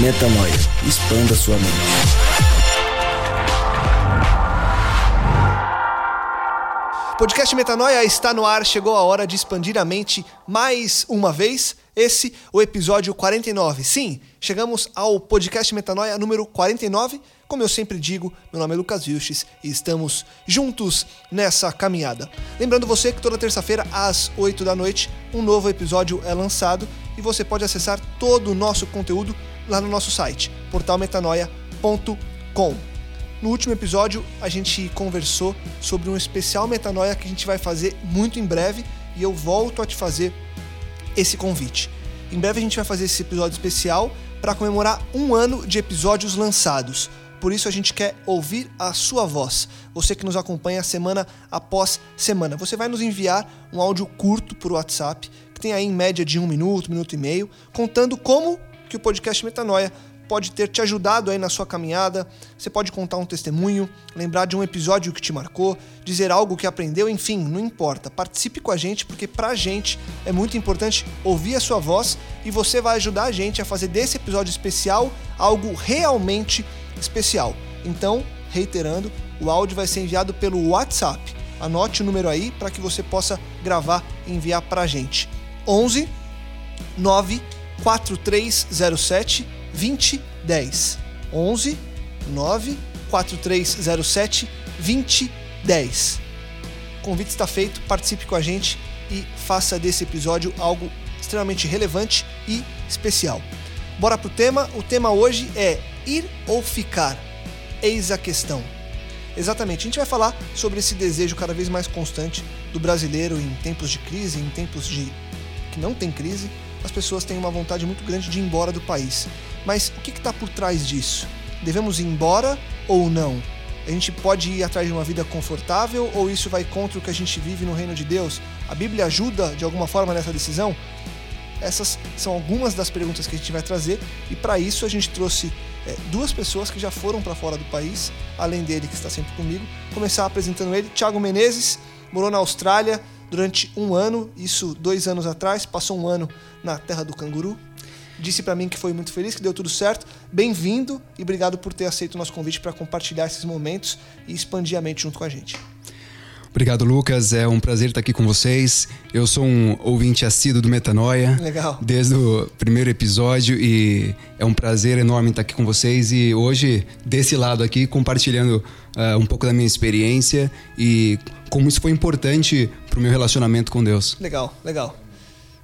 Metanoia. Expanda sua mente. Podcast Metanoia está no ar, chegou a hora de expandir a mente mais uma vez. Esse o episódio 49. Sim, chegamos ao podcast Metanoia número 49. Como eu sempre digo, meu nome é Lucas Vilches e estamos juntos nessa caminhada. Lembrando você que toda terça-feira às 8 da noite um novo episódio é lançado e você pode acessar todo o nosso conteúdo lá no nosso site, portalmetanoia.com. No último episódio, a gente conversou sobre um especial Metanoia que a gente vai fazer muito em breve e eu volto a te fazer esse convite. Em breve a gente vai fazer esse episódio especial para comemorar um ano de episódios lançados. Por isso a gente quer ouvir a sua voz. Você que nos acompanha semana após semana. Você vai nos enviar um áudio curto por WhatsApp, que tem aí em média de um minuto, minuto e meio, contando como que o podcast Metanoia pode ter te ajudado aí na sua caminhada. Você pode contar um testemunho, lembrar de um episódio que te marcou, dizer algo que aprendeu, enfim, não importa. Participe com a gente porque pra gente é muito importante ouvir a sua voz e você vai ajudar a gente a fazer desse episódio especial algo realmente especial. Então, reiterando, o áudio vai ser enviado pelo WhatsApp. Anote o número aí para que você possa gravar e enviar pra gente. 11 9 4307 2010. 11 9 4307 2010. O convite está feito, participe com a gente e faça desse episódio algo extremamente relevante e especial. Bora pro tema. O tema hoje é ir ou ficar. Eis a questão. Exatamente, a gente vai falar sobre esse desejo cada vez mais constante do brasileiro em tempos de crise, em tempos de que não tem crise, as pessoas têm uma vontade muito grande de ir embora do país. Mas o que está por trás disso? Devemos ir embora ou não? A gente pode ir atrás de uma vida confortável ou isso vai contra o que a gente vive no reino de Deus? A Bíblia ajuda de alguma forma nessa decisão? Essas são algumas das perguntas que a gente vai trazer e para isso a gente trouxe é, duas pessoas que já foram para fora do país, além dele que está sempre comigo. Começar apresentando ele, Thiago Menezes, morou na Austrália durante um ano, isso dois anos atrás, passou um ano na terra do canguru. Disse para mim que foi muito feliz, que deu tudo certo. Bem-vindo e obrigado por ter aceito o nosso convite para compartilhar esses momentos e expandir a mente junto com a gente. Obrigado, Lucas. É um prazer estar aqui com vocês. Eu sou um ouvinte assíduo do Metanoia. Legal. Desde o primeiro episódio e é um prazer enorme estar aqui com vocês e hoje desse lado aqui compartilhando uh, um pouco da minha experiência e como isso foi importante para o meu relacionamento com Deus. Legal, legal.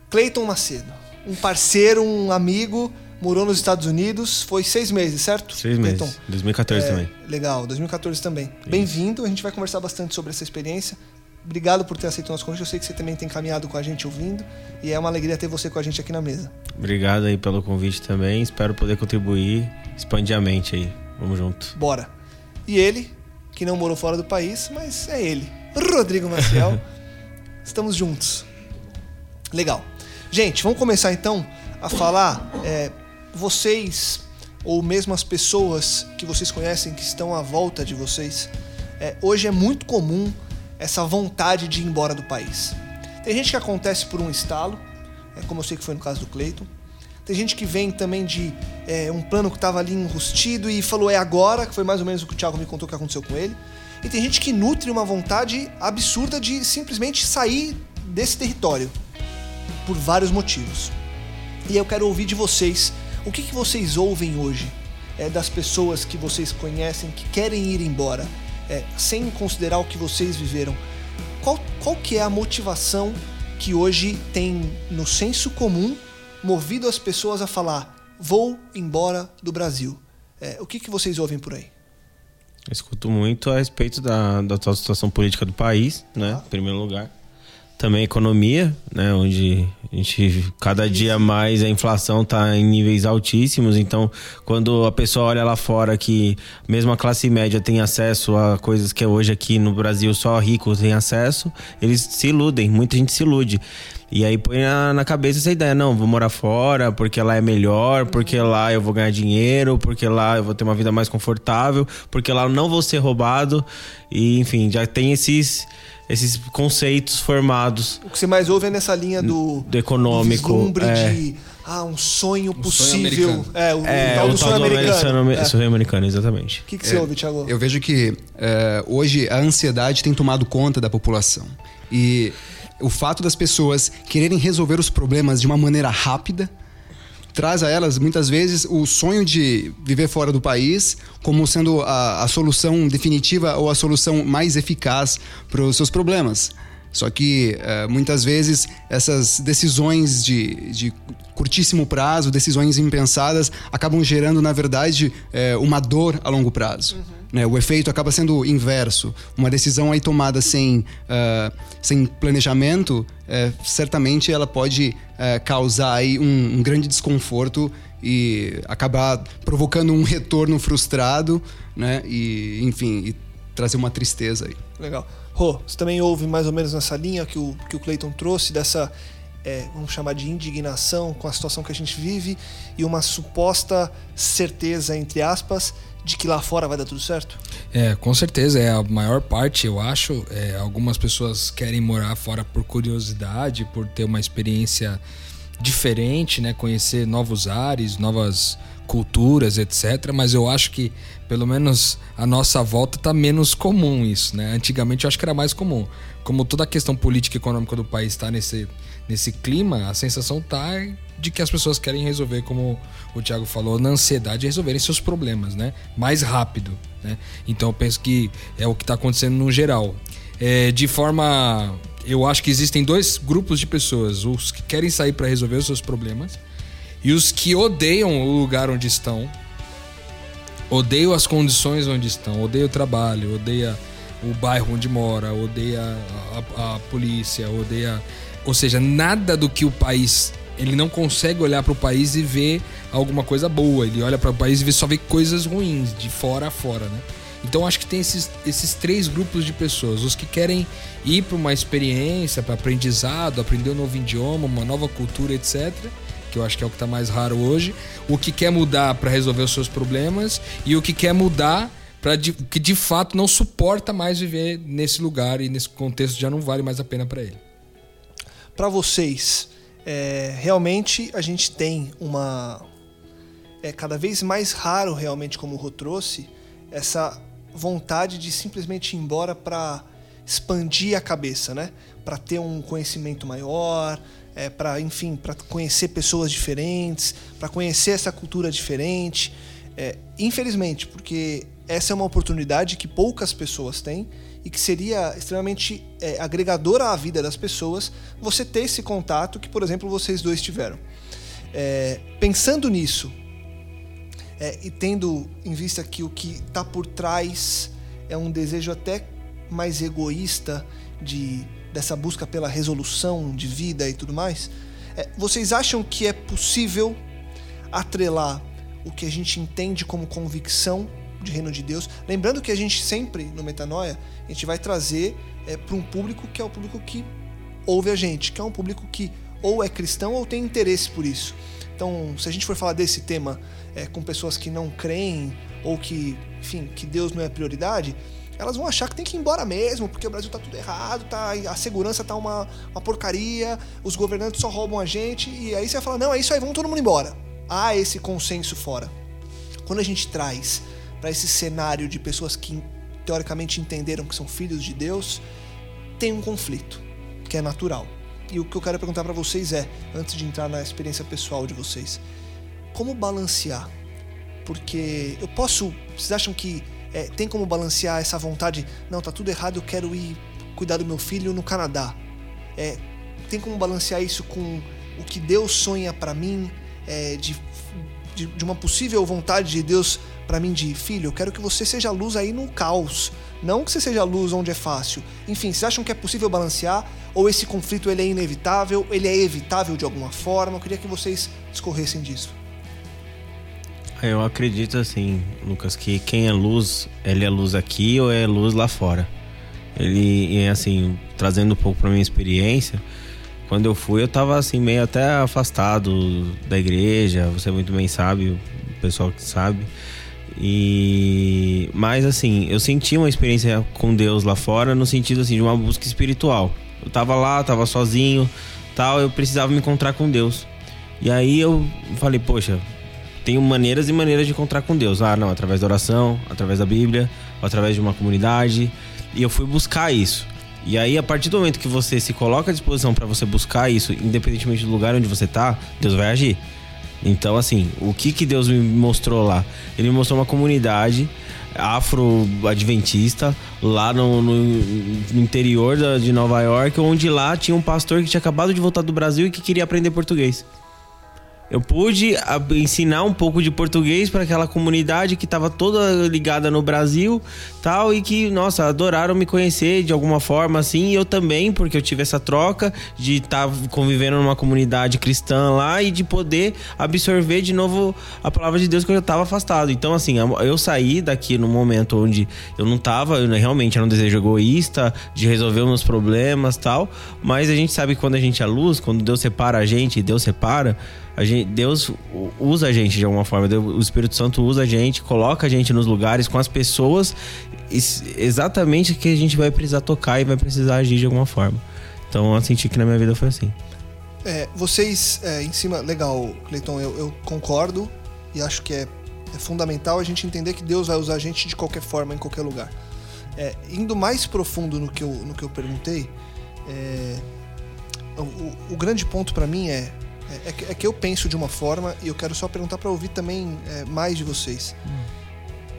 Cleiton Macedo, um parceiro, um amigo, morou nos Estados Unidos, foi seis meses, certo? Seis Clayton? meses. 2014 É, também. Legal, 2014 também. Bem-vindo, a gente vai conversar bastante sobre essa experiência. Obrigado por ter aceito o nosso convite. Eu sei que você também tem caminhado com a gente ouvindo e é uma alegria ter você com a gente aqui na mesa. Obrigado aí pelo convite também. Espero poder contribuir, expandir a mente aí. Vamos junto. Bora. E ele, que não morou fora do país, mas é ele, Rodrigo Maciel. Estamos juntos. Legal. Gente, vamos começar então a falar. é, vocês, ou mesmo as pessoas que vocês conhecem que estão à volta de vocês, é, hoje é muito comum essa vontade de ir embora do país. Tem gente que acontece por um estalo, é, como eu sei que foi no caso do Cleiton. Tem gente que vem também de é, um plano que estava ali enrustido e falou é agora, que foi mais ou menos o que o Thiago me contou que aconteceu com ele. E tem gente que nutre uma vontade absurda de simplesmente sair desse território por vários motivos. E eu quero ouvir de vocês o que, que vocês ouvem hoje. é, das pessoas que vocês conhecem que querem ir embora, é, sem considerar o que vocês viveram, qual, qual que é a motivação que hoje tem no senso comum movido as pessoas a falar vou embora do Brasil? É, o que, que vocês ouvem por aí? Eu escuto muito a respeito da, da atual situação política do país, né? Ah. Em primeiro lugar. Também a economia, né? Onde a gente, cada dia mais a inflação está em níveis altíssimos. Então, quando a pessoa olha lá fora que mesmo a classe média tem acesso a coisas que hoje aqui no Brasil só ricos têm acesso, eles se iludem, muita gente se ilude. E aí põe na, na cabeça essa ideia, não, vou morar fora porque lá é melhor, porque lá eu vou ganhar dinheiro, porque lá eu vou ter uma vida mais confortável, porque lá eu não vou ser roubado. E enfim, já tem esses esses conceitos formados O que você mais ouve é nessa linha do, do econômico. do é. de ah, um sonho possível. americano. é, o, É, o tal do sonho americano. É. sonho americano, exatamente. O que, que você ouve, Thiago? Eu vejo que eh, hoje a ansiedade tem tomado conta da população. E o fato das pessoas quererem resolver os problemas de uma maneira rápida traz a elas muitas vezes o sonho de viver fora do país como sendo a, a solução definitiva ou a solução mais eficaz para os seus problemas. Só que eh, muitas vezes essas decisões de, de curtíssimo prazo, decisões impensadas, acabam gerando, na verdade, eh, uma dor a longo prazo. Né? O efeito acaba sendo inverso. Uma decisão aí tomada sem, ah, sem planejamento, eh, certamente ela pode eh, causar aí um, um grande desconforto e acabar provocando um retorno frustrado, né? E, enfim, e trazer uma tristeza aí. Legal. Rô, você também ouve mais ou menos nessa linha que o, que o Clayton trouxe, dessa, é, vamos chamar de indignação com a situação que a gente vive e uma suposta certeza, entre aspas, de que lá fora vai dar tudo certo? É, com certeza, é a maior parte, eu acho. É, algumas pessoas querem morar fora por curiosidade, por ter uma experiência diferente, né? Conhecer novos ares, novas culturas, etc. Mas eu acho que, pelo menos, a nossa volta tá menos comum isso, né? Antigamente eu acho que era mais comum. Como toda a questão política e econômica do país está nesse, nesse clima, a sensação tá de que as pessoas querem resolver, como o Thiago falou, na ansiedade, resolverem seus problemas, né? Mais rápido, né? Então eu penso que é o que está acontecendo no geral. É, de forma. Eu acho que existem dois grupos de pessoas: os que querem sair para resolver os seus problemas e os que odeiam o lugar onde estão, odeiam as condições onde estão, odeiam o trabalho, odeia o bairro onde mora, odeia a, a- a polícia, odeia. Ou seja, nada do que o país. Ele não consegue olhar para o país e ver alguma coisa boa. Ele olha para o país e vê, só vê coisas ruins, de fora a fora, né? Então acho que tem esses, esses três grupos de pessoas: os que querem ir para uma experiência, para aprendizado, aprender um novo idioma, uma nova cultura, etc. Que eu acho que é o que está mais raro hoje. O que quer mudar para resolver os seus problemas e o que quer mudar para que de fato não suporta mais viver nesse lugar e nesse contexto já não vale mais a pena para ele. Para vocês, é, realmente a gente tem uma. É cada vez mais raro, realmente, como o Rô trouxe, essa vontade de simplesmente ir embora para expandir a cabeça, né? Para ter um conhecimento maior, é, para, enfim, para conhecer pessoas diferentes, para conhecer essa cultura diferente. É, infelizmente, porque essa é uma oportunidade que poucas pessoas têm e que seria extremamente é, agregadora à vida das pessoas você ter esse contato que, por exemplo, vocês dois tiveram. É, pensando nisso é, e tendo em vista que o que está por trás é um desejo até mais egoísta de dessa busca pela resolução de vida e tudo mais, é, vocês acham que é possível atrelar o que a gente entende como convicção de reino de Deus. Lembrando que a gente sempre, no Metanoia, a gente vai trazer é, para um público que é o público que ouve a gente, que é um público que ou é cristão ou tem interesse por isso. Então, se a gente for falar desse tema é, com pessoas que não creem ou que, enfim, que Deus não é prioridade, elas vão achar que tem que ir embora mesmo, porque o Brasil tá tudo errado, tá, a segurança tá uma, uma porcaria, os governantes só roubam a gente, e aí você vai falar, não, é isso aí, vamos todo mundo embora. Há esse consenso fora. Quando a gente traz para esse cenário de pessoas que teoricamente entenderam que são filhos de Deus, tem um conflito, que é natural. E o que eu quero perguntar para vocês é, antes de entrar na experiência pessoal de vocês, como balancear? Porque eu posso. Vocês acham que é, tem como balancear essa vontade? Não, tá tudo errado, eu quero ir cuidar do meu filho no Canadá. É, tem como balancear isso com o que Deus sonha para mim, é, de, de, de, uma possível vontade de Deus para mim de filho, eu quero que você seja luz aí no caos, não que você seja luz onde é fácil. Enfim, vocês acham que é possível balancear ou esse conflito ele é inevitável, ele é evitável de alguma forma? Eu queria que vocês discorressem disso. Eu acredito assim, Lucas, que quem é luz, ele é luz aqui ou é luz lá fora. Ele, assim, trazendo um pouco para minha experiência, quando eu fui, eu tava assim, meio até afastado da igreja, você muito bem sabe, o pessoal que sabe. E mas assim, eu senti uma experiência com Deus lá fora no sentido assim de uma busca espiritual. Eu tava lá, tava sozinho, tal, eu precisava me encontrar com Deus. E aí eu falei, poxa, tenho maneiras e maneiras de encontrar com Deus. Ah, não, através da oração, através da Bíblia, através de uma comunidade. E eu fui buscar isso. E aí, a partir do momento que você se coloca à disposição para você buscar isso, independentemente do lugar onde você tá, Deus vai agir. Então, assim, o que que Deus me mostrou lá? Ele me mostrou uma comunidade afro-adventista lá no, no, no interior da, de Nova York, onde lá tinha um pastor que tinha acabado de voltar do Brasil e que queria aprender português. Eu pude ensinar um pouco de português para aquela comunidade que estava toda ligada no Brasil, tal, e que, nossa, adoraram me conhecer de alguma forma assim, e eu também, porque eu tive essa troca de estar tá convivendo numa comunidade cristã lá e de poder absorver de novo a palavra de Deus que eu já estava afastado. Então, assim, eu saí daqui no momento onde eu não estava, eu realmente era um desejo egoísta de resolver meus problemas, tal, mas a gente sabe que quando a gente é luz, quando Deus separa a gente Deus separa, gente, Deus usa a gente de alguma forma. O Espírito Santo usa a gente, coloca a gente nos lugares com as pessoas exatamente que a gente vai precisar tocar e vai precisar agir de alguma forma. Então eu senti que na minha vida foi assim. É, vocês, é, em cima, legal, Cleiton, eu, eu, concordo e acho que é, é, fundamental a gente entender que Deus vai usar a gente de qualquer forma, em qualquer lugar. É, indo mais profundo no que eu, no que eu perguntei, é, o, o, grande ponto para mim é é, é, que, é, que, eu penso de uma forma e eu quero só perguntar para ouvir também é, mais de vocês. Hum.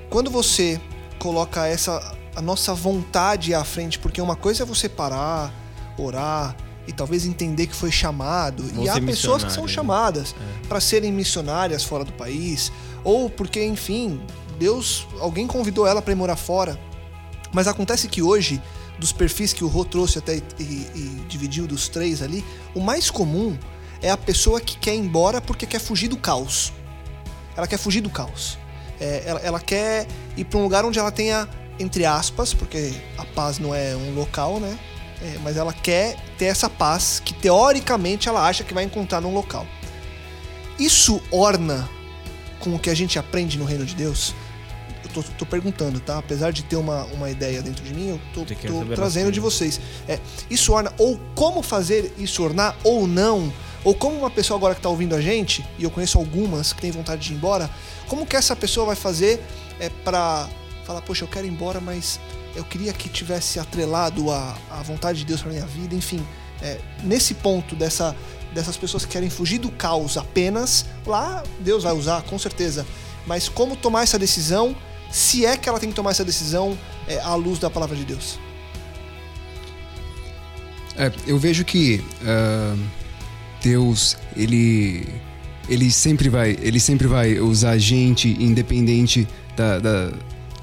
Quando você coloca essa a nossa vontade à frente, porque uma coisa é você parar, orar e talvez entender que foi chamado. Vou e há pessoas que são né? chamadas é. para serem missionárias fora do país, ou porque, enfim, Deus, alguém convidou ela para ir morar fora. Mas acontece que hoje, dos perfis que o Rô trouxe até e, e, e dividiu dos três ali, o mais comum é a pessoa que quer ir embora porque quer fugir do caos. Ela quer fugir do caos. É, ela, ela, quer ir para um lugar onde ela tenha, entre aspas, porque a paz não é um local, né? É, mas ela quer ter essa paz que teoricamente ela acha que vai encontrar num local. Isso orna com o que a gente aprende no reino de Deus? Eu tô, tô perguntando, tá? Apesar de ter uma, uma ideia dentro de mim, eu tô, tô trazendo de vocês. É, isso orna, ou como fazer isso ornar ou não ou como uma pessoa agora que está ouvindo a gente, e eu conheço algumas que têm vontade de ir embora, como que essa pessoa vai fazer é, para falar, poxa, eu quero ir embora, mas eu queria que tivesse atrelado a, a vontade de Deus para minha vida, enfim. É, nesse ponto dessa, dessas pessoas que querem fugir do caos apenas, lá Deus vai usar, com certeza. Mas como tomar essa decisão, se é que ela tem que tomar essa decisão é, à luz da palavra de Deus? É, eu vejo que uh Deus, ele ele sempre vai, ele sempre vai usar a gente independente da, da,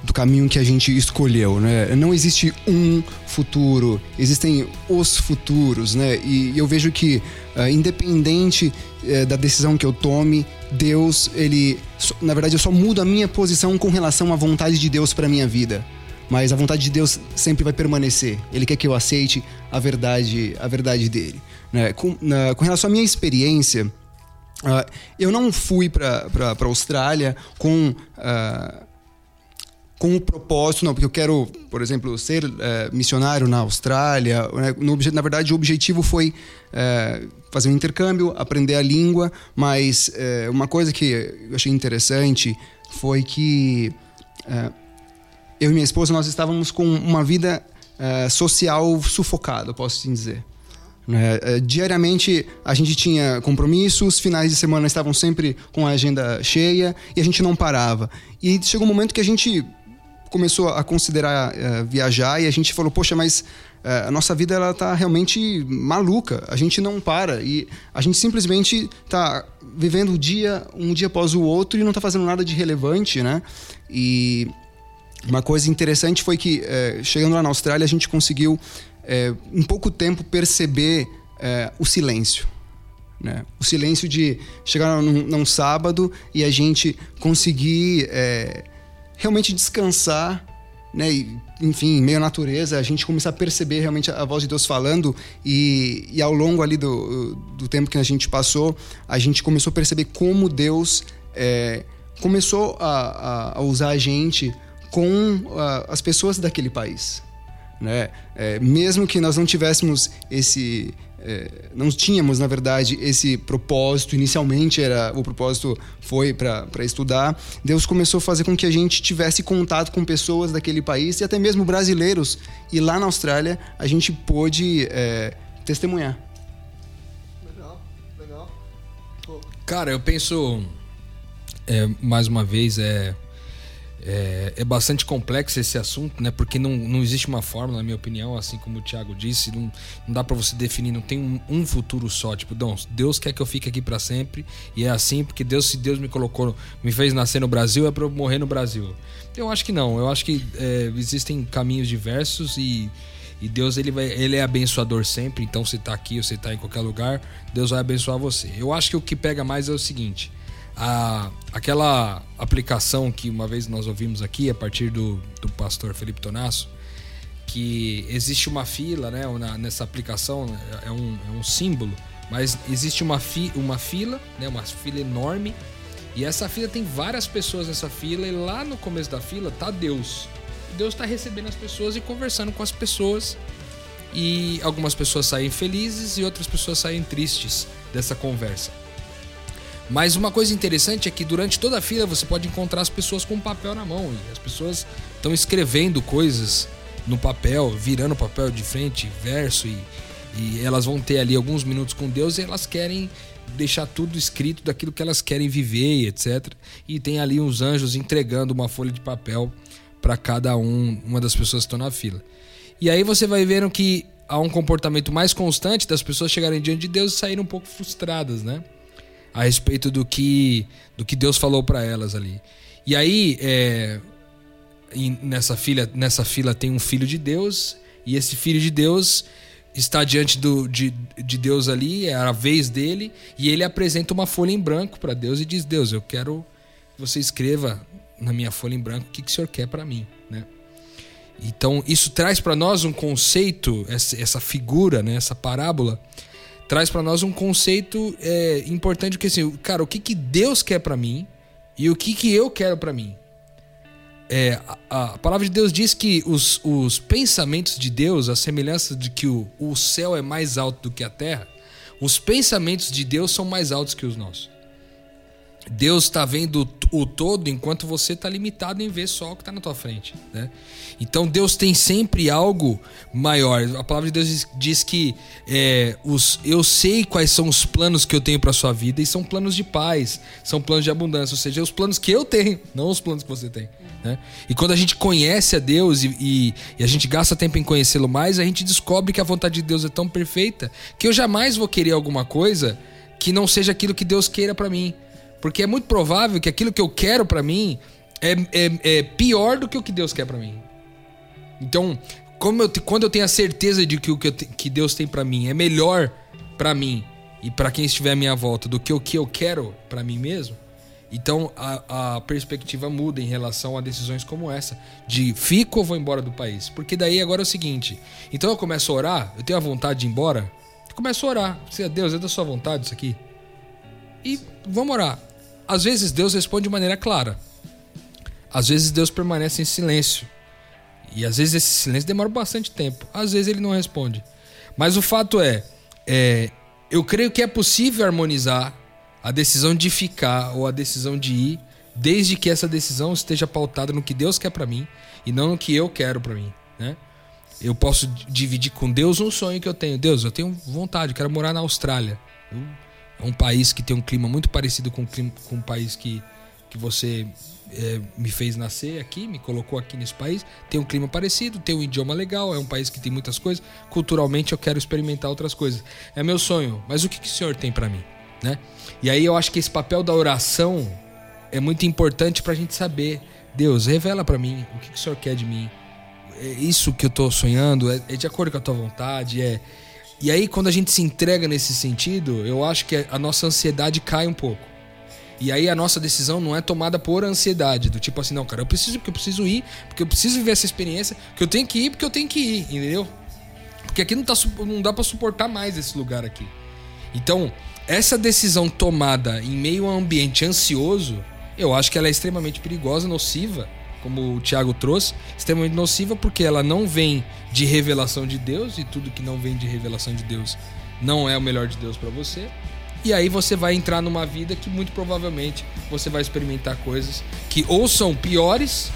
do caminho que a gente escolheu, né? Não existe um futuro, existem os futuros, né? E, eu vejo que uh, independente uh, da decisão que eu tome, Deus, ele, na verdade, eu só mudo a minha posição com relação à vontade de Deus para minha vida. Mas a vontade de Deus sempre vai permanecer. Ele quer que eu aceite a verdade, a verdade dele. Né? Com, na, com relação à minha experiência, uh, eu não fui para a Austrália com. Uh, com o propósito, não, porque eu quero, por exemplo, ser uh, missionário na Austrália. Né? No, na verdade, o objetivo foi uh, fazer um intercâmbio, aprender a língua, mas uh, uma coisa que eu achei interessante foi que eu e minha esposa nós estávamos com uma vida social sufocada, posso assim dizer. Né? É, diariamente a gente tinha compromissos, finais de semana estavam sempre com a agenda cheia e a gente não parava. E chegou um momento que a gente começou a considerar uh, viajar e a gente falou, poxa, mas uh, a nossa vida ela tá realmente maluca. A gente não para e a gente simplesmente está vivendo um dia um dia após o outro e não está fazendo nada de relevante, né? E uma coisa interessante foi que chegando lá na Austrália a gente conseguiu em pouco tempo perceber o silêncio. Né? O silêncio de chegar num, num, sábado e a gente conseguir realmente descansar, né? E, enfim, meio natureza, a gente começar a perceber realmente a voz de Deus falando e, e ao longo ali do, do tempo que a gente passou, a gente começou a perceber como Deus é, começou a, a, a, usar a gente com as pessoas daquele país. Né? É, mesmo que nós não tivéssemos esse é, não tínhamos na verdade esse propósito inicialmente era o propósito foi para estudar Deus começou a fazer com que a gente tivesse contato com pessoas daquele país e até mesmo brasileiros. E lá na Austrália a gente pôde é, testemunhar. Legal legal. Cara eu penso é, mais uma vez é é, é, bastante complexo esse assunto, né? Porque não, não existe uma fórmula, na minha opinião, assim como o Thiago disse, não, não dá para você definir, não tem um, um, futuro só. Tipo, Deus quer que eu fique aqui para sempre e é assim, porque Deus, se Deus me colocou, me fez nascer no Brasil, é para eu morrer no Brasil. Eu acho que não, eu acho que é, existem caminhos diversos e, e Deus ele, vai, ele é abençoador sempre, então você tá aqui ou você tá em qualquer lugar, Deus vai abençoar você. Eu acho que o que pega mais é o seguinte a, aquela aplicação que uma vez nós ouvimos aqui a partir do, do pastor Felipe Tonasso, que existe uma fila, né? Nessa aplicação é um, é um símbolo, mas existe uma, fi, uma fila, né? Uma fila enorme e essa fila tem várias pessoas nessa fila e lá no começo da fila tá Deus. Deus está recebendo as pessoas e conversando com as pessoas e algumas pessoas saem felizes e outras pessoas saem tristes dessa conversa. Mas uma coisa interessante é que durante toda a fila você pode encontrar as pessoas com papel na mão e as pessoas estão escrevendo coisas no papel, virando o papel de frente, verso e, e elas vão ter ali alguns minutos com Deus e elas querem deixar tudo escrito daquilo que elas querem viver, etc. E tem ali uns anjos entregando uma folha de papel para cada um, uma das pessoas que estão na fila. E aí você vai vendo que há um comportamento mais constante das pessoas chegarem diante de Deus e saírem um pouco frustradas, né? A respeito do que, do que Deus falou para elas ali. E aí, é, nessa, fila, nessa fila tem um filho de Deus, e esse filho de Deus está diante do, de, de Deus ali, é a vez dele, e ele apresenta uma folha em branco para Deus e diz: Deus, eu quero que você escreva na minha folha em branco o que, que o senhor quer para mim, né? Então, isso traz para nós um conceito, essa, essa figura, né, essa parábola, traz para nós um conceito é, importante que assim, cara, o que, que Deus quer para mim e o que, que eu quero para mim. É, a, a, palavra de Deus diz que os, os pensamentos de Deus, a semelhança de que o, o céu é mais alto do que a terra, os pensamentos de Deus são mais altos que os nossos. Deus está vendo o todo enquanto você está limitado em ver só o que está na tua frente, né? Então Deus tem sempre algo maior. A palavra de Deus diz, que é, os, eu sei quais são os planos que eu tenho para sua vida e são planos de paz, são planos de abundância, ou seja, os planos que eu tenho, não os planos que você tem. Né? E quando a gente conhece a Deus e, e, e a gente gasta tempo em conhecê-lo mais, a gente descobre que a vontade de Deus é tão perfeita que eu jamais vou querer alguma coisa que não seja aquilo que Deus queira para mim. Porque é muito provável que aquilo que eu quero para mim é, é, é, pior do que o que Deus quer para mim. Então, eu, quando eu tenho a certeza de que o que, que Deus tem para mim é melhor para mim e para quem estiver à minha volta do que o que eu quero para mim mesmo, então a, a, perspectiva muda em relação a decisões como essa, de fico ou vou embora do país. Porque daí agora é o seguinte: então eu começo a orar, eu tenho a vontade de ir embora, começo a orar. Deus é da sua vontade isso aqui. E vamos orar. Às vezes Deus responde de maneira clara. Às vezes Deus permanece em silêncio. E às vezes esse silêncio demora bastante tempo. Às vezes ele não responde. Mas o fato é, é eu creio que é possível harmonizar a decisão de ficar ou a decisão de ir, desde que essa decisão esteja pautada no que Deus quer para mim e não no que eu quero para mim, né? Eu posso dividir com Deus um sonho que eu tenho. Deus, eu tenho vontade, eu quero morar na Austrália. É um país que tem um clima muito parecido com o clima, com o país que, que você é, me fez nascer aqui, me colocou aqui nesse país. Tem um clima parecido, tem um idioma legal, é um país que tem muitas coisas. Culturalmente eu quero experimentar outras coisas. É meu sonho. Mas o que, que o Senhor tem para mim? Né? E aí eu acho que esse papel da oração é muito importante para a gente saber. Deus, revela para mim o que, que o Senhor quer de mim é isso que eu tô sonhando, é, é de acordo com a tua vontade, é. E aí, quando a gente se entrega nesse sentido, eu acho que a nossa ansiedade cai um pouco. E aí a nossa decisão não é tomada por ansiedade, do tipo assim, não, cara, eu preciso porque eu preciso ir, porque eu preciso viver essa experiência, que eu tenho que ir porque eu tenho que ir, entendeu? Porque aqui não, tá, não dá para suportar mais esse lugar aqui. Então, essa decisão tomada em meio a um ambiente ansioso, eu acho que ela é extremamente perigosa, nociva como o Tiago trouxe, extremamente nociva porque ela não vem de revelação de Deus e tudo que não vem de revelação de Deus não é o melhor de Deus para você. E aí você vai entrar numa vida que muito provavelmente você vai experimentar coisas que ou são piores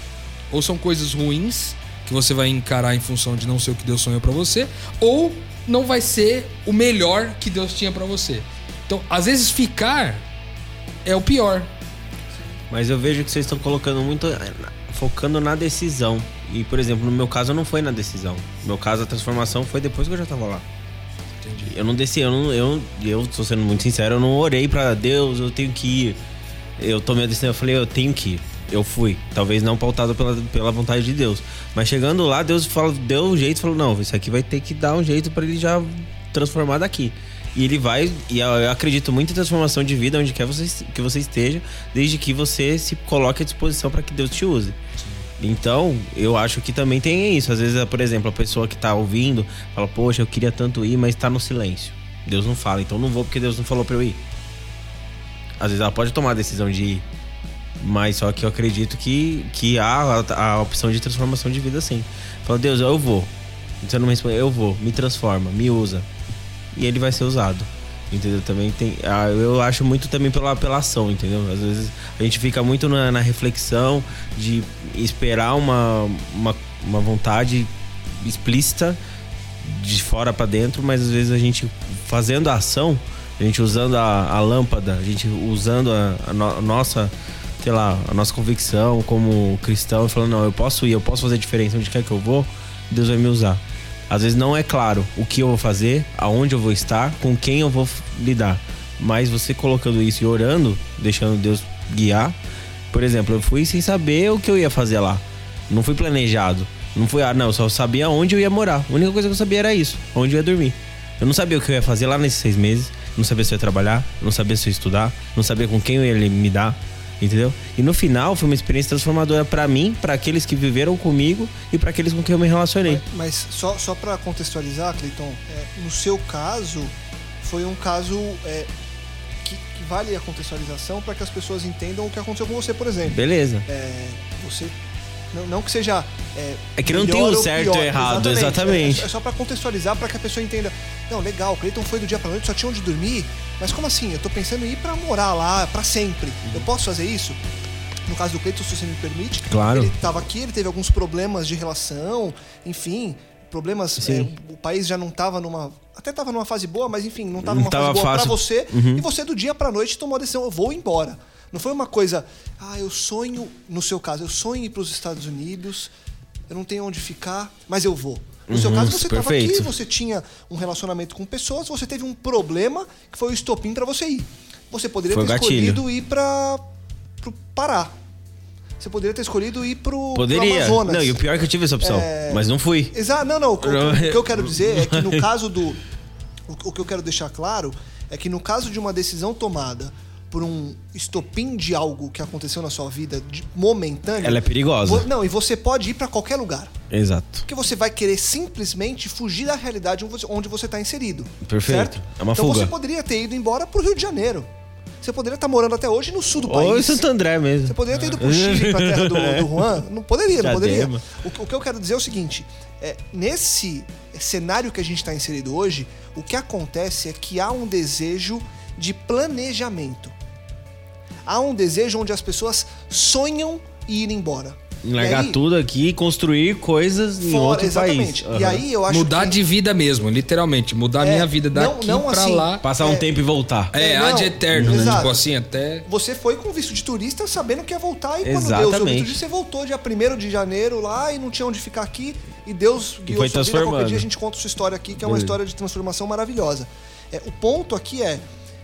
ou são coisas ruins que você vai encarar em função de não ser o que Deus sonhou para você, ou não vai ser o melhor que Deus tinha para você. Então, às vezes ficar é o pior. Mas eu vejo que vocês estão colocando muito focando na decisão. E, por exemplo, no meu caso não foi na decisão. No meu caso, a transformação foi depois que eu já tava lá. Entendi. Eu não desci, eu não. Eu, eu tô sendo muito sincero, eu não orei para Deus, eu tenho que ir. Eu tomei a decisão, eu falei, eu tenho que ir. Eu fui. Talvez não pautado pela, pela vontade de Deus. Mas chegando lá, Deus falou, deu um jeito falou: não, isso aqui vai ter que dar um jeito para ele já transformar daqui. E ele vai, e eu acredito muito em transformação de vida onde quer você, que você esteja, desde que você se coloque à disposição para que Deus te use. Então, eu acho que também tem isso. Às vezes, por exemplo, a pessoa que está ouvindo fala, poxa, eu queria tanto ir, mas está no silêncio. Deus não fala, então não vou porque Deus não falou para eu ir. Às vezes ela pode tomar a decisão de ir, mas só que eu acredito que, que há a, a opção de transformação de vida sim. Fala, Deus, eu vou. Você não me responde, eu vou, me transforma, me usa e ele vai ser usado. Entendeu? Também tem. Ah, eu acho muito também pela apelação, entendeu? Às vezes a gente fica muito na, na reflexão de esperar uma, uma, uma vontade explícita de fora para dentro, mas às vezes a gente fazendo a ação, a gente usando a, a lâmpada, a gente usando a, a, no, a, nossa, sei lá, a nossa convicção como cristão, falando, não, eu posso ir, eu posso fazer diferença onde quer que eu vou, Deus vai me usar. Às vezes não é claro o que eu vou fazer, aonde eu vou estar, com quem eu vou lidar. Mas você colocando isso e orando, deixando Deus guiar. Por exemplo, eu fui sem saber o que eu ia fazer lá. Não fui planejado. Não fui, ah, não, eu só sabia onde eu ia morar. A única coisa que eu sabia era isso, onde eu ia dormir. Eu não sabia o que eu ia fazer lá nesses seis meses. Não sabia se eu ia trabalhar, não sabia se eu ia estudar, não sabia com quem eu ia me dar, entendeu? E no final foi uma experiência transformadora para mim, para aqueles que viveram comigo e para aqueles com quem eu me relacionei. Mas, mas só, só para contextualizar, Cleiton, é, no seu caso, foi um caso é, que, que, vale a contextualização para que as pessoas entendam o que aconteceu com você, por exemplo. Beleza. É, você não, não, que seja. É, é que não tem o certo ou errado, exatamente. exatamente. É, é só para contextualizar, para que a pessoa entenda. Não, legal, o Cleiton foi do dia pra noite, só tinha onde dormir. Mas como assim? Eu tô pensando em ir para morar lá para sempre. Uhum. Eu posso fazer isso? No caso do Cleiton, se você me permite. Claro. Ele estava aqui, ele teve alguns problemas de relação, enfim, problemas. É, o país já não estava numa. Até estava numa fase boa, mas enfim, não estava numa fase boa para você. Uhum. E você, do dia para noite, tomou a decisão: eu vou embora. Não foi uma coisa, ah, eu sonho, no seu caso, eu sonho ir para os Estados Unidos, eu não tenho onde ficar, mas eu vou. No uhum, seu caso, você estava aqui, você tinha um relacionamento com pessoas, você teve um problema que foi o estopim para você ir. Você poderia foi ter escolhido ir para o Pará. Você poderia ter escolhido ir pro, poderia. pro Amazonas. Não, e o pior é que eu tive essa opção, é... mas não fui. Exato, não, não. O, o, que eu quero dizer é que no caso do. O, o que eu quero deixar claro é que no caso de uma decisão tomada por um estopim de algo que aconteceu na sua vida de, momentâneo. Ela é perigosa. Vo, não, e você pode ir para qualquer lugar. Exato. Porque você vai querer simplesmente fugir da realidade onde você está inserido. Perfeito. Certo? É uma então fuga. você poderia ter ido embora pro Rio de Janeiro. Você poderia estar tá morando até hoje no sul do país. Ou em Santo André mesmo. Você poderia ter ido pro Chile, pra terra do, do Juan. Não poderia, não poderia. O, o, que eu quero dizer é o seguinte: é, nesse cenário que a gente está inserido hoje, o que acontece é que há um desejo de planejamento há um desejo onde as pessoas sonham em ir embora. Largar E aí- tudo aqui e construir coisas em Fora, outro exatamente. país. E Aham. aí eu acho Mudar que... de vida mesmo, literalmente. Mudar a É, minha vida não- daqui não pra assim, lá. Passar um É. tempo e voltar. É, É, ad não, eterno, né? Tipo assim, até. Você foi com visto de turista sabendo que ia voltar e quando Deus Exatamente. deu o visto de você voltou dia 1 de janeiro lá e não tinha onde ficar aqui e Deus guiou foi sua vida. Qualquer transformando. dia a gente conta sua história aqui, que é uma Beleza. história de transformação maravilhosa. É, o ponto aqui é,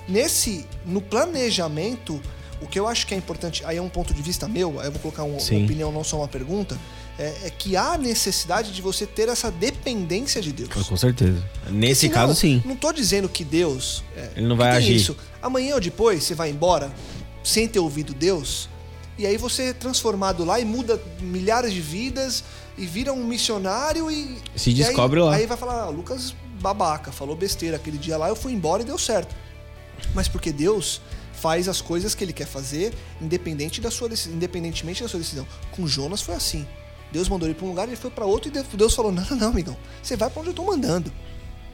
nesse, no planejamento, o que eu acho que é importante, aí é um ponto de vista meu, aí eu vou colocar um- uma opinião, não só uma pergunta, é, é que há necessidade de você ter essa dependência de Deus. Com certeza. Nesse Senão, caso, sim. Não tô dizendo que Deus. é, Ele não vai agir. Isso. Amanhã ou depois você vai embora sem ter ouvido Deus. E aí você é transformado lá e muda milhares de vidas e vira um missionário e. Se e descobre aí, lá. Aí vai falar, ah, Lucas babaca, falou besteira. Aquele dia lá eu fui embora e deu certo. Mas porque Deus faz as coisas que ele quer fazer, independente da sua independentemente da sua decisão. Com Jonas foi assim. Deus mandou ele para um lugar, ele foi para outro e Deus falou: "Não, não, não, amigão. Você vai para onde eu tô mandando.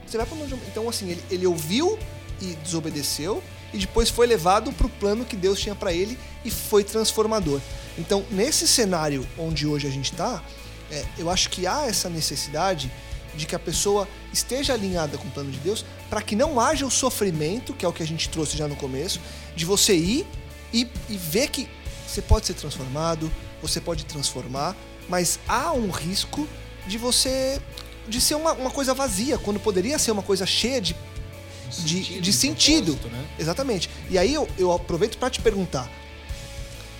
Você vai para onde eu... Então assim, ele, ele ouviu e desobedeceu e depois foi levado para o plano que Deus tinha para ele e foi transformador. Então, nesse cenário onde hoje a gente está, eu acho que há essa necessidade de que a pessoa esteja alinhada com o plano de Deus para que não haja o sofrimento, que é o que a gente trouxe já no começo, de você ir e, e ver que você pode ser transformado, você pode transformar, mas há um risco de você de ser uma, uma coisa vazia, quando poderia ser uma coisa cheia de, de, de sentido. né? Exatamente. E aí eu, eu aproveito para te perguntar,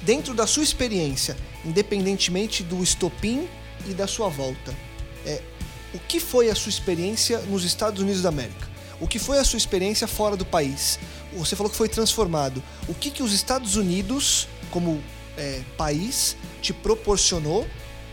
dentro da sua experiência, independentemente do estopim e da sua volta, é, o que foi a sua experiência nos Estados Unidos da América? O que foi a sua experiência fora do país? Você falou que foi transformado. O que, que os Estados Unidos, como é, país, te proporcionou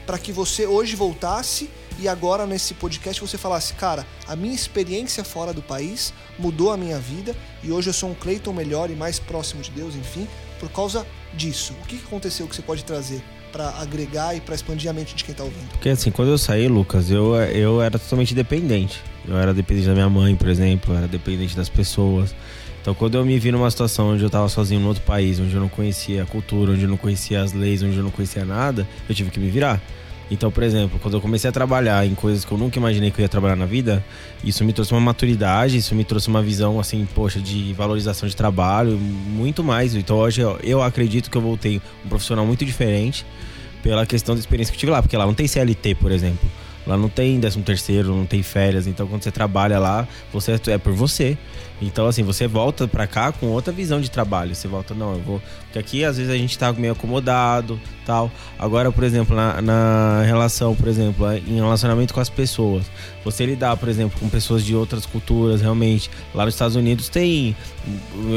para que você hoje voltasse e agora nesse podcast você falasse, cara, a minha experiência fora do país mudou a minha vida e hoje eu sou um Cleiton melhor e mais próximo de Deus, enfim, por causa disso. O que que aconteceu que você pode trazer para agregar e para expandir a mente de quem tá ouvindo? Porque assim, quando eu saí, Lucas, eu, eu era totalmente dependente. Eu era dependente da minha mãe, por exemplo, eu era dependente das pessoas. Então, quando eu me vi numa situação onde eu tava sozinho em outro país, onde eu não conhecia a cultura, onde eu não conhecia as leis, onde eu não conhecia nada, eu tive que me virar. Então, por exemplo, quando eu comecei a trabalhar em coisas que eu nunca imaginei que eu ia trabalhar na vida, isso me trouxe uma maturidade, isso me trouxe uma visão, assim, poxa, de valorização de trabalho, muito mais. Então, hoje eu, acredito que eu voltei um profissional muito diferente pela questão da experiência que eu tive lá, porque lá não tem CLT, por exemplo. Lá não tem 13 terceiro, não tem férias, então quando você trabalha lá, você é por você. Então assim, você volta pra cá com outra visão de trabalho. Você volta, não, eu vou. Porque aqui às vezes a gente tá meio acomodado, tal. Agora, por exemplo, na, na relação, por exemplo, em relacionamento com as pessoas, você lidar, por exemplo, com pessoas de outras culturas, realmente. Lá nos Estados Unidos tem.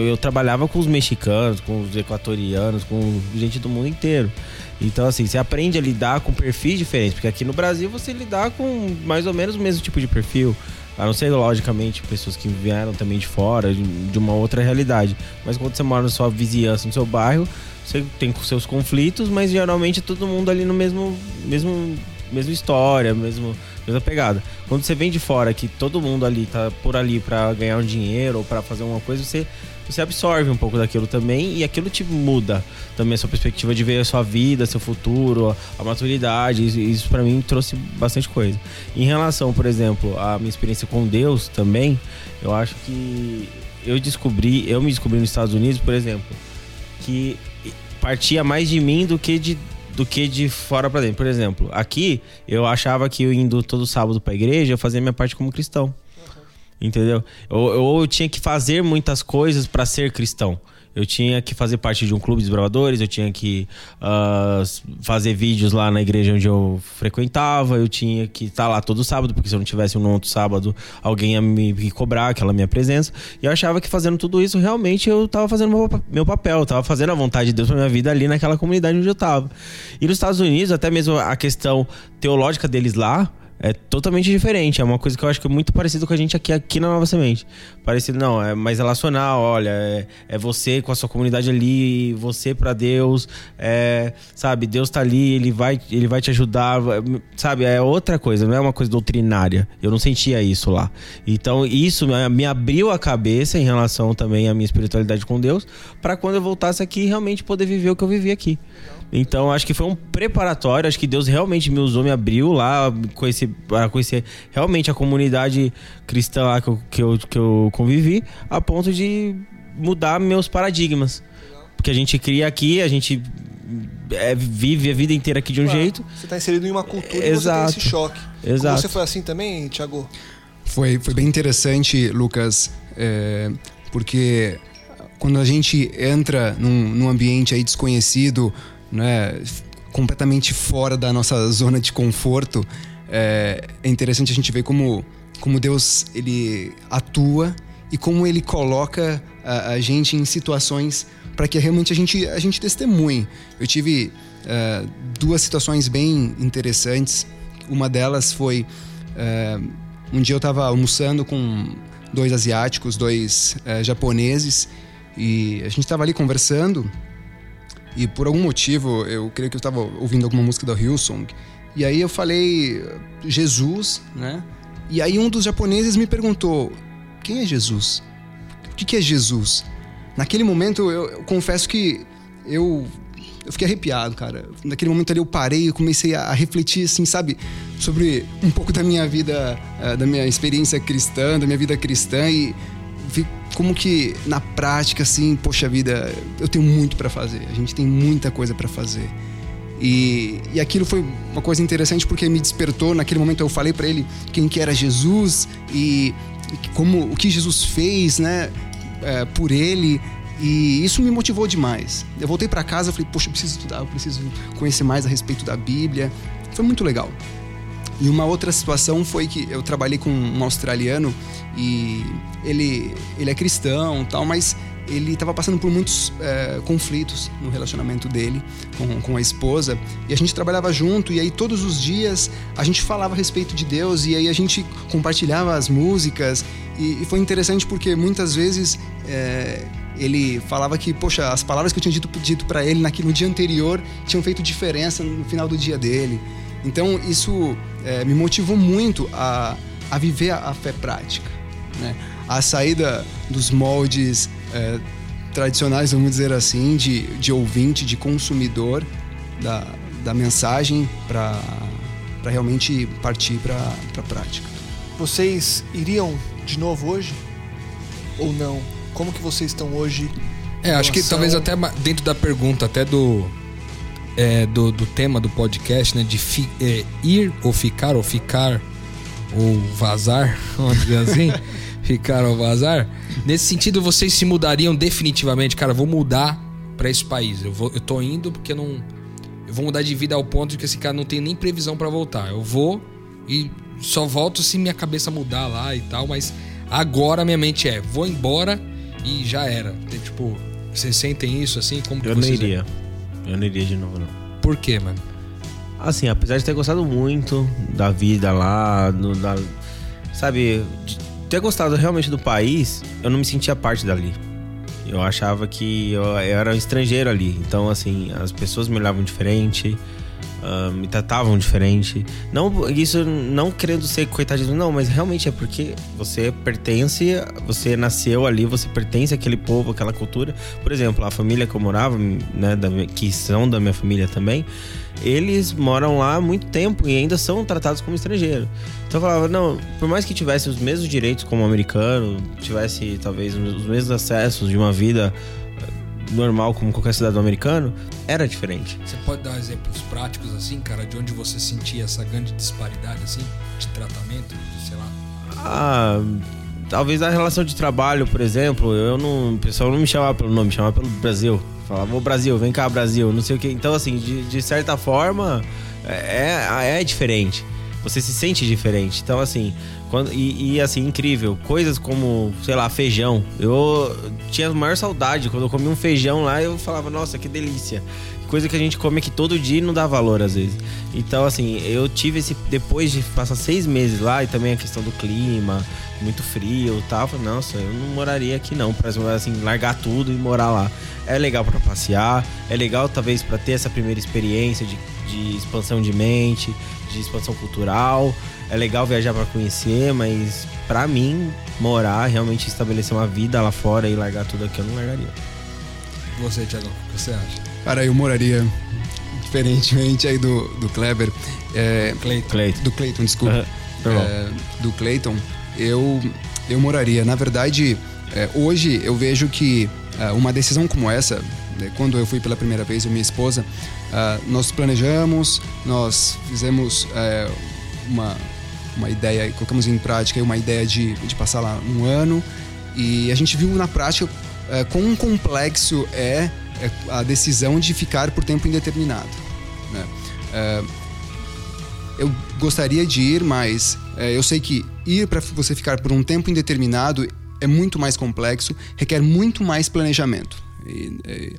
Eu trabalhava com os mexicanos, com os equatorianos, com gente do mundo inteiro. Então, assim, você aprende a lidar com perfis diferentes, porque aqui no Brasil você lidar com mais ou menos o mesmo tipo de perfil. A não ser, logicamente, pessoas que vieram também de fora, de, uma outra realidade. Mas quando você mora na sua vizinhança, no seu bairro, você tem seus conflitos, mas geralmente é todo mundo ali no mesmo, mesmo, mesma história, mesmo, mesma pegada. Quando você vem de fora, que todo mundo ali tá por ali para ganhar um dinheiro ou para fazer alguma coisa, você você absorve um pouco daquilo também e aquilo te muda também a sua perspectiva de ver a sua vida, seu futuro, a, maturidade. Isso, isso para mim trouxe bastante coisa. Em relação, por exemplo, à minha experiência com Deus também, eu acho que eu descobri, eu me descobri nos Estados Unidos, por exemplo, que partia mais de mim do que de do que de fora para dentro. Por exemplo, aqui eu achava que eu indo todo sábado para a igreja, eu fazia minha parte como cristão. Entendeu? Ou eu, tinha que fazer muitas coisas para ser cristão. Eu tinha que fazer parte de um clube de bravadores, eu tinha que uh, fazer vídeos lá na igreja onde eu frequentava, eu tinha que estar lá todo sábado, porque se eu não tivesse um outro sábado, alguém ia me cobrar aquela minha presença. E eu achava que fazendo tudo isso, realmente eu estava fazendo meu, meu papel, eu tava fazendo a vontade de Deus pra minha vida ali naquela comunidade onde eu estava. E nos Estados Unidos, até mesmo a questão teológica deles lá, é totalmente diferente. É uma coisa que eu acho que é muito parecido com a gente aqui, aqui na Nova Semente. Parecido, não, é mais relacional, olha, é, é você com a sua comunidade ali, você para Deus, é, sabe, Deus tá ali, ele vai, ele vai te ajudar, sabe, é outra coisa, não é uma coisa doutrinária. Eu não sentia isso lá. Então, isso me abriu a cabeça em relação também à minha espiritualidade com Deus, para quando eu voltasse aqui realmente poder viver o que eu vivi aqui. Então acho que foi um preparatório, acho que Deus realmente me usou, me abriu lá, conhecer, para conhecer realmente a comunidade cristã lá que eu, que, eu, que eu convivi, a ponto de mudar meus paradigmas. Porque a gente cria aqui, a gente é, vive a vida inteira aqui de um Claro, jeito. Você está inserido em uma cultura e Exato. você tem esse choque. Exato. Você foi assim também, Thiago? Foi, foi bem interessante, Lucas, é, porque quando a gente entra num, num ambiente aí desconhecido, né, completamente fora da nossa zona de conforto, é, é interessante a gente ver como, como Deus ele atua e como ele coloca a, a gente em situações para que realmente a gente, a gente testemunhe. Eu tive é, duas situações bem interessantes. Uma delas foi é, um dia eu estava almoçando com dois asiáticos, dois é, japoneses, e a gente estava ali conversando. E por algum motivo, eu creio que eu estava ouvindo alguma música da Hillsong. E aí eu falei Jesus, né? E aí um dos japoneses me perguntou: quem é Jesus? O que, é Jesus? Naquele momento, eu, eu confesso que eu, eu fiquei arrepiado, cara. Naquele momento ali eu parei e comecei a, refletir, assim, sabe? Sobre um pouco da minha vida, eh, da minha experiência cristã, da minha vida cristã e como que na prática, assim, poxa vida, eu tenho muito para fazer. A gente tem muita coisa para fazer. E, e aquilo foi uma coisa interessante porque me despertou. Naquele momento eu falei para ele quem que era Jesus e, como o que Jesus fez, né, é, por ele. E isso me motivou demais. Eu voltei para casa falei, poxa, eu preciso estudar, eu preciso conhecer mais a respeito da Bíblia. Foi muito legal. E uma outra situação foi que eu trabalhei com um australiano e ele, ele é cristão tal, mas ele estava passando por muitos é, conflitos no relacionamento dele com, com a esposa. E a gente trabalhava junto e aí todos os dias a gente falava a respeito de Deus e aí a gente compartilhava as músicas. E, e foi interessante porque muitas vezes é, ele falava que poxa as palavras que eu tinha dito, dito para ele naquele, no dia anterior tinham feito diferença no final do dia dele então isso é, me motivou muito a, a viver a, a fé prática né? a saída dos moldes é, tradicionais, vamos dizer assim, de, de ouvinte, de consumidor da, da mensagem para realmente partir para a prática. Vocês iriam de novo hoje? Ou não? Como que vocês estão hoje? É, acho que talvez até dentro da pergunta, até do, é, do, do tema do podcast, né? De fi- é, ir ou ficar, ou ficar ou vazar, vamos dizer assim. ficar ou vazar. Nesse sentido, vocês se mudariam definitivamente? Cara, eu vou mudar pra esse país. Eu, vou, eu tô indo porque não. Eu vou mudar de vida ao ponto de que esse cara não tem nem previsão pra voltar. Eu vou e só volto se minha cabeça mudar lá e tal, mas agora minha mente é, vou embora e já era. Tem, Tipo, vocês sentem isso assim? Como que Eu não iria. Eu não iria de novo, não. Por quê, mano? Assim, apesar de ter gostado muito da vida lá, no- da, sabe, de ter gostado realmente do país, eu não me sentia parte dali. Eu achava que eu, eu era um estrangeiro ali. Então, assim, as pessoas me olhavam diferente, ah, me tratavam diferente. Não, isso não querendo ser coitadinho, não, mas realmente é porque você pertence, você nasceu ali, você pertence àquele povo, àquela cultura. Por exemplo, a família que eu morava, né, da que são da minha família também, eles moram lá há muito tempo e ainda são tratados como estrangeiro. Então eu falava, não, por mais que tivesse os mesmos direitos como americano, tivesse talvez os mesmos acessos de uma vida normal como qualquer cidadão americano, era diferente. Você pode dar exemplos práticos assim, cara, de onde você sentia essa grande disparidade assim de tratamento, de, sei lá. Ah, talvez a relação de trabalho, por exemplo, eu não, o pessoal não me chamava pelo nome, me chamava pelo Brasil. Falava, ô Brasil, vem cá, Brasil, não sei o que. Então, assim, de, de certa forma, é, é diferente. Você se sente diferente. Então, assim, quando, e, e, assim, incrível. Coisas como, sei lá, feijão. Eu tinha a maior saudade. Quando eu comia um feijão lá, eu falava, nossa, que delícia. Coisa que a gente come aqui todo dia e não dá valor às vezes. Então, assim, eu tive esse. Depois de passar seis meses lá, e também a questão do clima, muito frio e tal, falei, nossa, eu não moraria aqui não. Pra assim, largar tudo e morar lá. É legal para passear, é legal talvez para ter essa primeira experiência de, de expansão de mente, de expansão cultural. É legal viajar para conhecer, mas para mim, morar, realmente estabelecer uma vida lá fora e largar tudo aqui, eu não largaria. Você, Thiago, o que você acha? Cara, eu moraria diferentemente aí do, do Kleber, é, Cleiton. Cleiton. do Clayton, desculpa, normal. É, do Clayton, eu, eu moraria. Na verdade, é, hoje eu vejo que é, uma decisão como essa, né, quando eu fui pela primeira vez, eu e minha esposa, ah, nós planejamos, nós fizemos é, uma, uma ideia, colocamos em prática uma ideia de, de passar lá um ano e a gente viu na prática é, quão complexo é, é a decisão de ficar por tempo indeterminado. Né? É, eu gostaria de ir, mas é, eu sei que ir para você ficar por um tempo indeterminado é muito mais complexo, requer muito mais planejamento. E, é,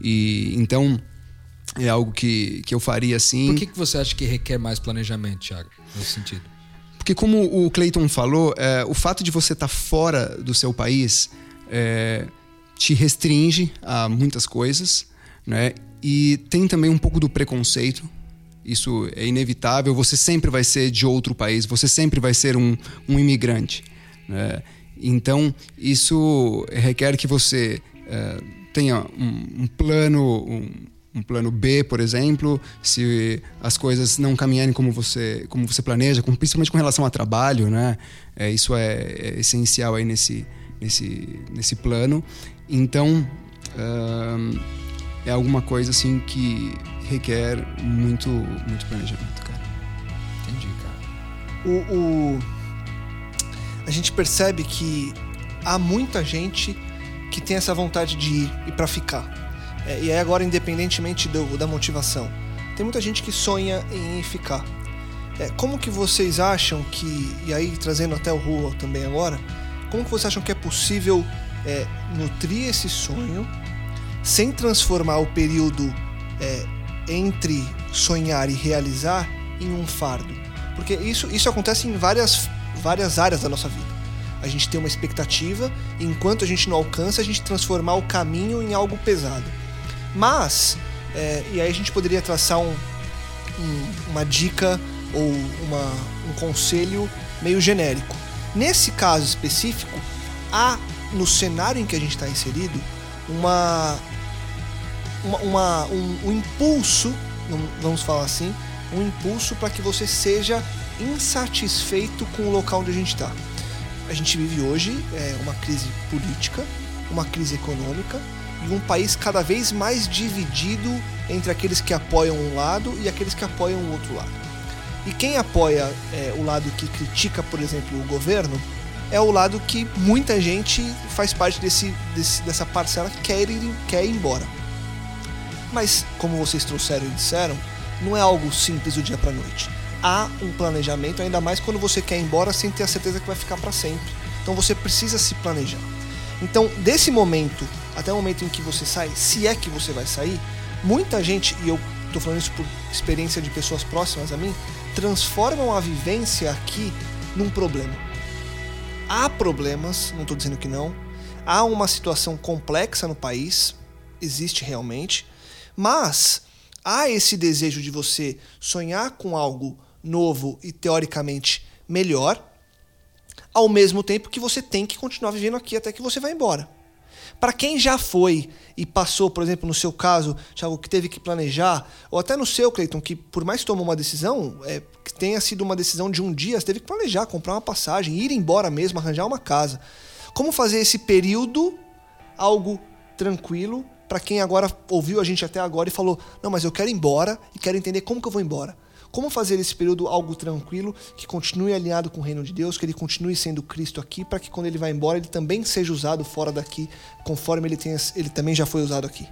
e- então é algo que, que eu faria assim. Por que, que você acha que requer mais planejamento, Thiago? Nesse sentido. Porque como o Clayton falou, é, o fato de você estar fora do seu país é, te restringe a muitas coisas, né? E tem também um pouco do preconceito. Isso é inevitável. Você sempre vai ser de outro país. Você sempre vai ser um, um imigrante. né? Então isso requer que você é, tenha um, um plano, um, um plano B, por exemplo, se as coisas não caminharem como você, como você planeja, com- principalmente com relação a trabalho, né? É, isso é, é essencial aí nesse, nesse, nesse plano. Então, ahn, é alguma coisa assim que requer muito, muito planejamento, cara. Entendi, cara. o, o- a gente percebe que há muita gente que tem essa vontade de ir e para ficar. É, e aí agora, independentemente do- da motivação, tem muita gente que sonha em ficar. É, como que vocês acham que, e aí trazendo até o Rua também agora, como que vocês acham que é possível é, nutrir esse sonho sem transformar o período é, entre sonhar e realizar em um fardo? Porque isso, isso acontece em várias, várias áreas da nossa vida. A gente tem uma expectativa, e enquanto a gente não alcança, a gente transformar o caminho em algo pesado. Mas, é, e aí a gente poderia traçar um, um- uma dica ou uma, um conselho meio genérico. Nesse caso específico, há no cenário em que a gente está inserido uma, uma, uma- um, um impulso, vamos- falar assim, um impulso para que você seja insatisfeito com o local onde a gente está. A gente vive hoje é, uma crise política, uma crise econômica e um país cada vez mais dividido entre aqueles que apoiam um lado e aqueles que apoiam o outro lado. E quem apoia é, o lado que critica, por exemplo, o governo, é o lado que muita gente faz parte desse, desse- dessa parcela que quer ir, quer ir embora. Mas, como vocês trouxeram e disseram, não é algo simples do dia para noite. Há um planejamento, ainda mais quando você quer ir embora sem ter a certeza que vai ficar para sempre. Então você precisa se planejar. Então, desse momento até o momento em que você sai, se é que você vai sair, muita gente, e eu tô falando isso por experiência de pessoas próximas a mim, transformam a vivência aqui num problema. Há problemas, não estou dizendo que não. Há uma situação complexa no país, existe realmente, mas há esse desejo de você sonhar com algo novo e teoricamente melhor, ao mesmo tempo que você tem que continuar vivendo aqui até que você vá embora. Para quem já foi e passou, por exemplo, no seu caso, Thiago, que teve que planejar, ou até no seu, Cleiton, que por mais que tomou uma decisão, é, que tenha sido uma decisão de um dia, você teve que planejar, comprar uma passagem, ir embora mesmo, arranjar uma casa. Como fazer esse período algo tranquilo para quem agora ouviu a gente até agora e falou: "Não, mas eu quero ir embora e quero entender como que eu vou embora". Como fazer esse período algo tranquilo, que continue alinhado com o reino de Deus, que ele continue sendo Cristo aqui, para que quando ele vai embora ele também seja usado fora daqui, conforme ele, tenha, ele também já foi usado aqui.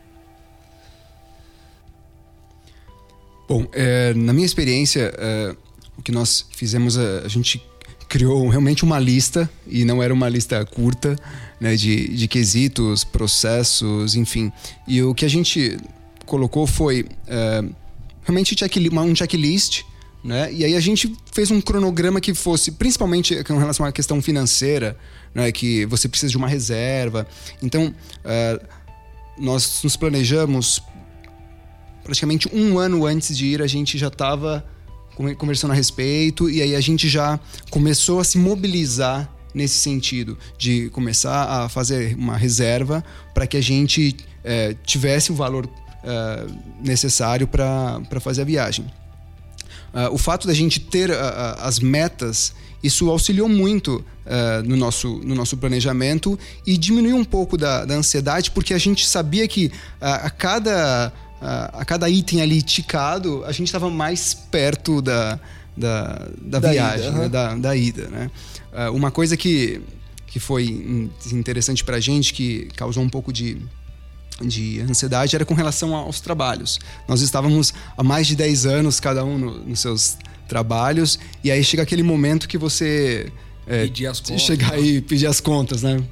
Bom, é, na minha experiência, é, o que nós fizemos, é, a gente criou realmente uma lista, e não era uma lista curta, né, de, de quesitos, processos, enfim. E o que a gente colocou foi é, realmente um checklist, né? E aí a gente fez um cronograma que fosse, principalmente com relação à questão financeira, né? Que você precisa de uma reserva. Então, é, nós nos planejamos praticamente um ano antes de ir, a gente já estava conversando a respeito e aí a gente já começou a se mobilizar nesse sentido de começar a fazer uma reserva para que a gente eh, tivesse o valor uh, necessário para fazer a viagem. Uh, o fato da gente ter uh, as metas, isso auxiliou muito no, nosso, no nosso planejamento e diminuiu um pouco da, da ansiedade, porque a gente sabia que a cada, a cada item ali ticado, a gente estava mais perto da, da, da, da viagem, ida, né? da, da ida. Né? uma coisa que, que foi interessante para a gente, que causou um pouco de de ansiedade era com relação aos trabalhos. Nós estávamos há mais de 10 anos, cada um no, nos seus trabalhos, e aí chega aquele momento que você. É, pedir as contas. Chegar e pedir as contas, né?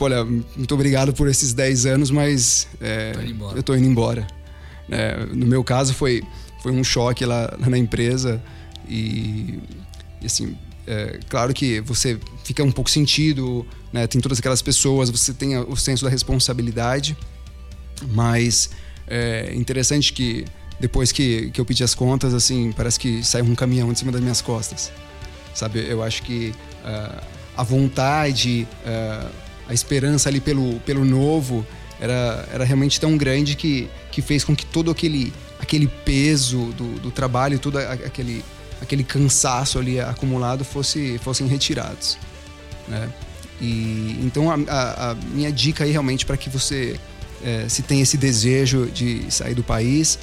Olha, muito obrigado por esses 10 anos, mas é, tô eu estou indo embora. É, no meu caso, foi, foi um choque lá, lá na empresa, e, e assim, é, claro que você fica um pouco sentido, né? tem todas aquelas pessoas, você tem o senso da responsabilidade. Mas é interessante que depois que, que eu pedi as contas, assim, parece que saiu um caminhão de cima das minhas costas. Sabe, eu acho que uh, a vontade, uh, a esperança ali pelo, pelo novo era, era realmente tão grande que, que fez com que todo aquele, aquele peso do, do trabalho, todo aquele, aquele cansaço ali acumulado fosse, fossem retirados. Né? E, então a, a, a minha dica aí realmente para que você é, se tem esse desejo de sair do país,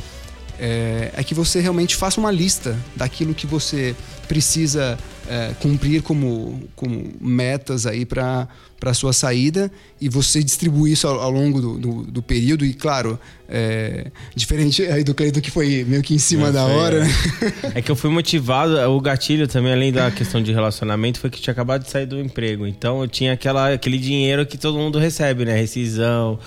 é, é, que você realmente faça uma lista daquilo que você precisa é, cumprir como, como metas aí para a sua saída e você distribuir isso ao, ao longo do, do, do, período e claro é, diferente aí do Cleiton que foi meio que em cima da hora né? é. que eu fui motivado o gatilho também além da questão de relacionamento foi que eu tinha acabado de sair do emprego então eu tinha aquela, aquele dinheiro que todo mundo recebe né rescisão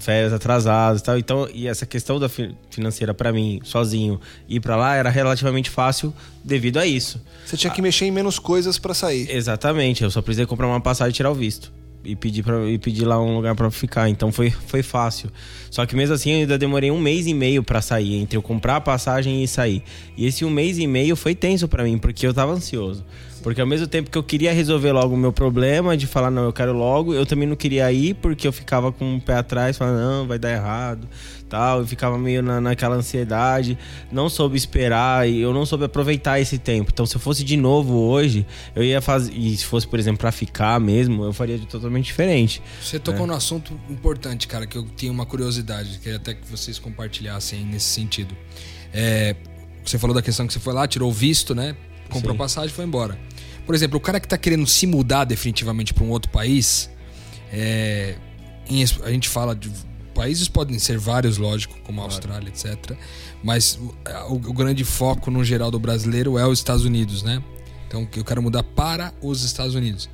férias atrasadas e tal então e essa questão da financeira para mim sozinho ir para lá era relativamente fácil devido a isso. Você tinha que mexer em menos coisas para sair. Exatamente, eu só precisei comprar uma passagem tirar o visto. E pedir, pra, e pedir lá um lugar para ficar. Então foi, foi fácil. Só que mesmo assim eu ainda demorei um mês e meio para sair, entre eu comprar a passagem e sair. E esse um mês e meio foi tenso para mim, porque eu tava ansioso. Porque ao mesmo tempo que eu queria resolver logo o meu problema, de falar, não, eu quero logo, eu também não queria ir, porque eu ficava com o pé atrás, falando, não, vai dar errado tal. Eu ficava meio na, naquela ansiedade, não soube esperar e eu não soube aproveitar esse tempo. Então, se eu fosse de novo hoje, eu ia fazer. E se fosse, por exemplo, para ficar mesmo, eu faria de totalmente diferente. Você tocou é. no assunto importante, cara, que eu tinha uma curiosidade, queria até que vocês compartilhassem nesse sentido. É, você falou da questão que você foi lá, tirou o visto, né? Comprou Sim. passagem e foi embora. Por exemplo, o cara que está querendo se mudar definitivamente para um outro país, é, em, a gente fala de países podem ser vários, lógico, como a Austrália, etc. Mas o, o, grande foco no geral do brasileiro é os Estados Unidos, né? Então eu quero mudar para os Estados Unidos.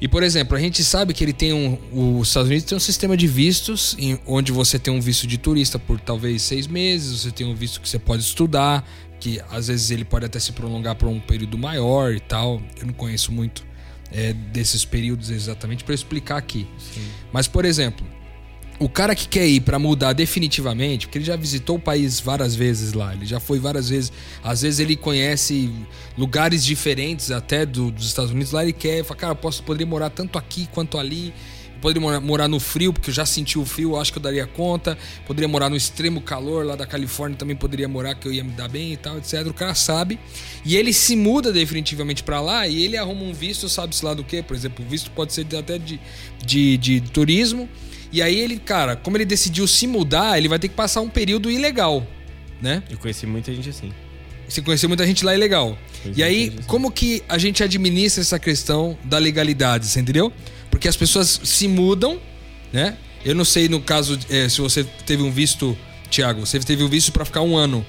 E por exemplo, a gente sabe que ele tem um, os Estados Unidos tem um sistema de vistos, em, onde você tem um visto de turista por talvez seis meses, você tem um visto que você pode estudar, que às vezes ele pode até se prolongar por um período maior e tal. Eu não conheço muito é, desses períodos exatamente para explicar aqui. Sim. Mas por exemplo, o cara que quer ir para mudar definitivamente, porque ele já visitou o país várias vezes lá, ele já foi várias vezes, às vezes ele conhece lugares diferentes até do, dos Estados Unidos, lá ele quer, fala, cara, eu posso, poderia morar tanto aqui quanto ali, eu poderia morar, morar no frio, porque eu já senti o frio, acho que eu daria conta, poderia morar no extremo calor lá da Califórnia, também poderia morar, que eu ia me dar bem e tal, etc. O cara sabe, e ele se muda definitivamente para lá e ele arruma um visto, sabe-se lá do que, por exemplo, o visto pode ser até de, de, de turismo, e aí ele, cara, como ele decidiu se mudar, ele vai ter que passar um período ilegal, né? Eu conheci muita gente assim. Você conheceu muita gente lá ilegal. Conheci e aí, assim. como que a gente administra essa questão da legalidade, você entendeu? Porque as pessoas se mudam, né? Eu não sei no caso é, se você teve um visto, Thiago, você teve um visto para ficar um ano.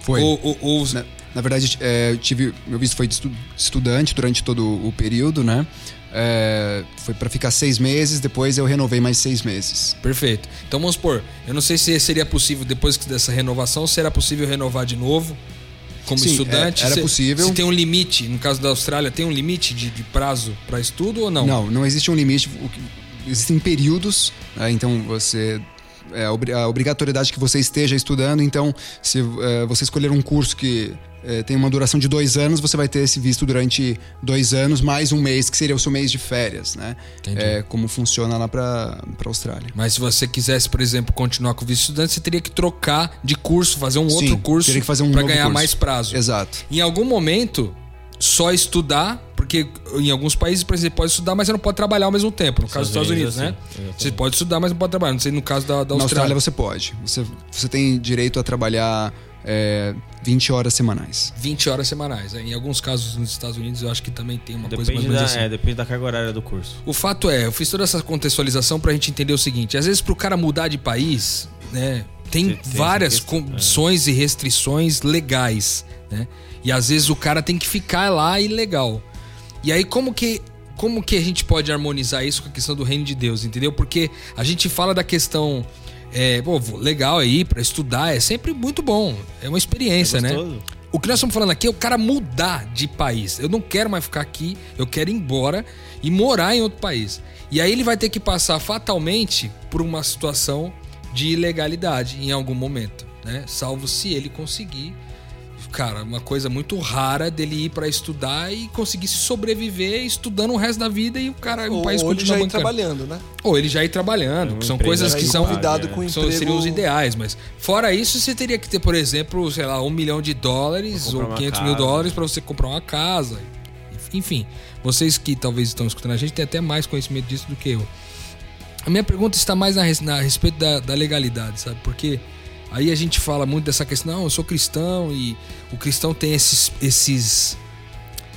Foi. Ou, ou, ou... Na, na, verdade, é, eu tive meu visto foi de estudante durante todo o período, né? É, foi para ficar seis meses, depois eu renovei mais seis meses. Perfeito. Então vamos supor, eu não sei se seria possível, depois dessa renovação, será possível renovar de novo como Sim, estudante? É, era possível. Se tem um limite, no caso da Austrália, tem um limite de, de prazo para estudo ou não? Não, não existe um limite. Existem períodos, né? então você é, a obrigatoriedade que você esteja estudando. Então, se é, você escolher um curso que é, tem uma duração de dois anos, você vai ter esse visto durante dois anos, mais um mês, que seria o seu mês de férias, né? É, como funciona lá para a Austrália. Mas se você quisesse, por exemplo, continuar com o visto estudante, você teria que trocar de curso, fazer um Sim, outro curso teria que fazer um para ganhar curso. mais prazo. Exato. Em algum momento, só estudar, porque em alguns países, por exemplo, pode estudar, mas você não pode trabalhar ao mesmo tempo. No caso dos Estados Unidos, né? Você pode estudar, mas não pode trabalhar. Não sei no caso da, da Austrália. Na Austrália você pode. Você, você tem direito a trabalhar é, 20 horas semanais. 20 horas semanais. Em alguns casos nos Estados Unidos eu acho que também tem uma depende coisa mais da, assim. É, depende da carga horária do curso. O fato é, eu fiz toda essa contextualização pra gente entender o seguinte: às vezes pro cara mudar de país, né, tem, tem várias condições é. e restrições legais, né? E às vezes o cara tem que ficar lá ilegal. E aí como que como que a gente pode harmonizar isso com a questão do reino de Deus, entendeu? Porque a gente fala da questão é, pô, legal aí para estudar, é sempre muito bom. É uma experiência, é né? O que nós estamos falando aqui é o cara mudar de país. Eu não quero mais ficar aqui, eu quero ir embora e morar em outro país. E aí ele vai ter que passar fatalmente por uma situação de ilegalidade em algum momento, né? Salvo se ele conseguir cara, uma coisa muito rara dele ir para estudar e conseguir se sobreviver estudando o resto da vida e o cara o país ou ele já ir trabalhando, né? Ou ele já ir trabalhando, que são coisas que são cuidado com são, emprego... seriam os ideais, mas fora isso você teria que ter, por exemplo, sei lá, um milhão de dólares ou 500 casa. mil dólares para você comprar uma casa. Enfim, vocês que talvez estão escutando a gente têm até mais conhecimento disso do que eu. A minha pergunta está mais na, na a respeito da, da legalidade, sabe? Porque Aí a gente fala muito dessa questão, não, eu sou cristão e o cristão tem esses, esses,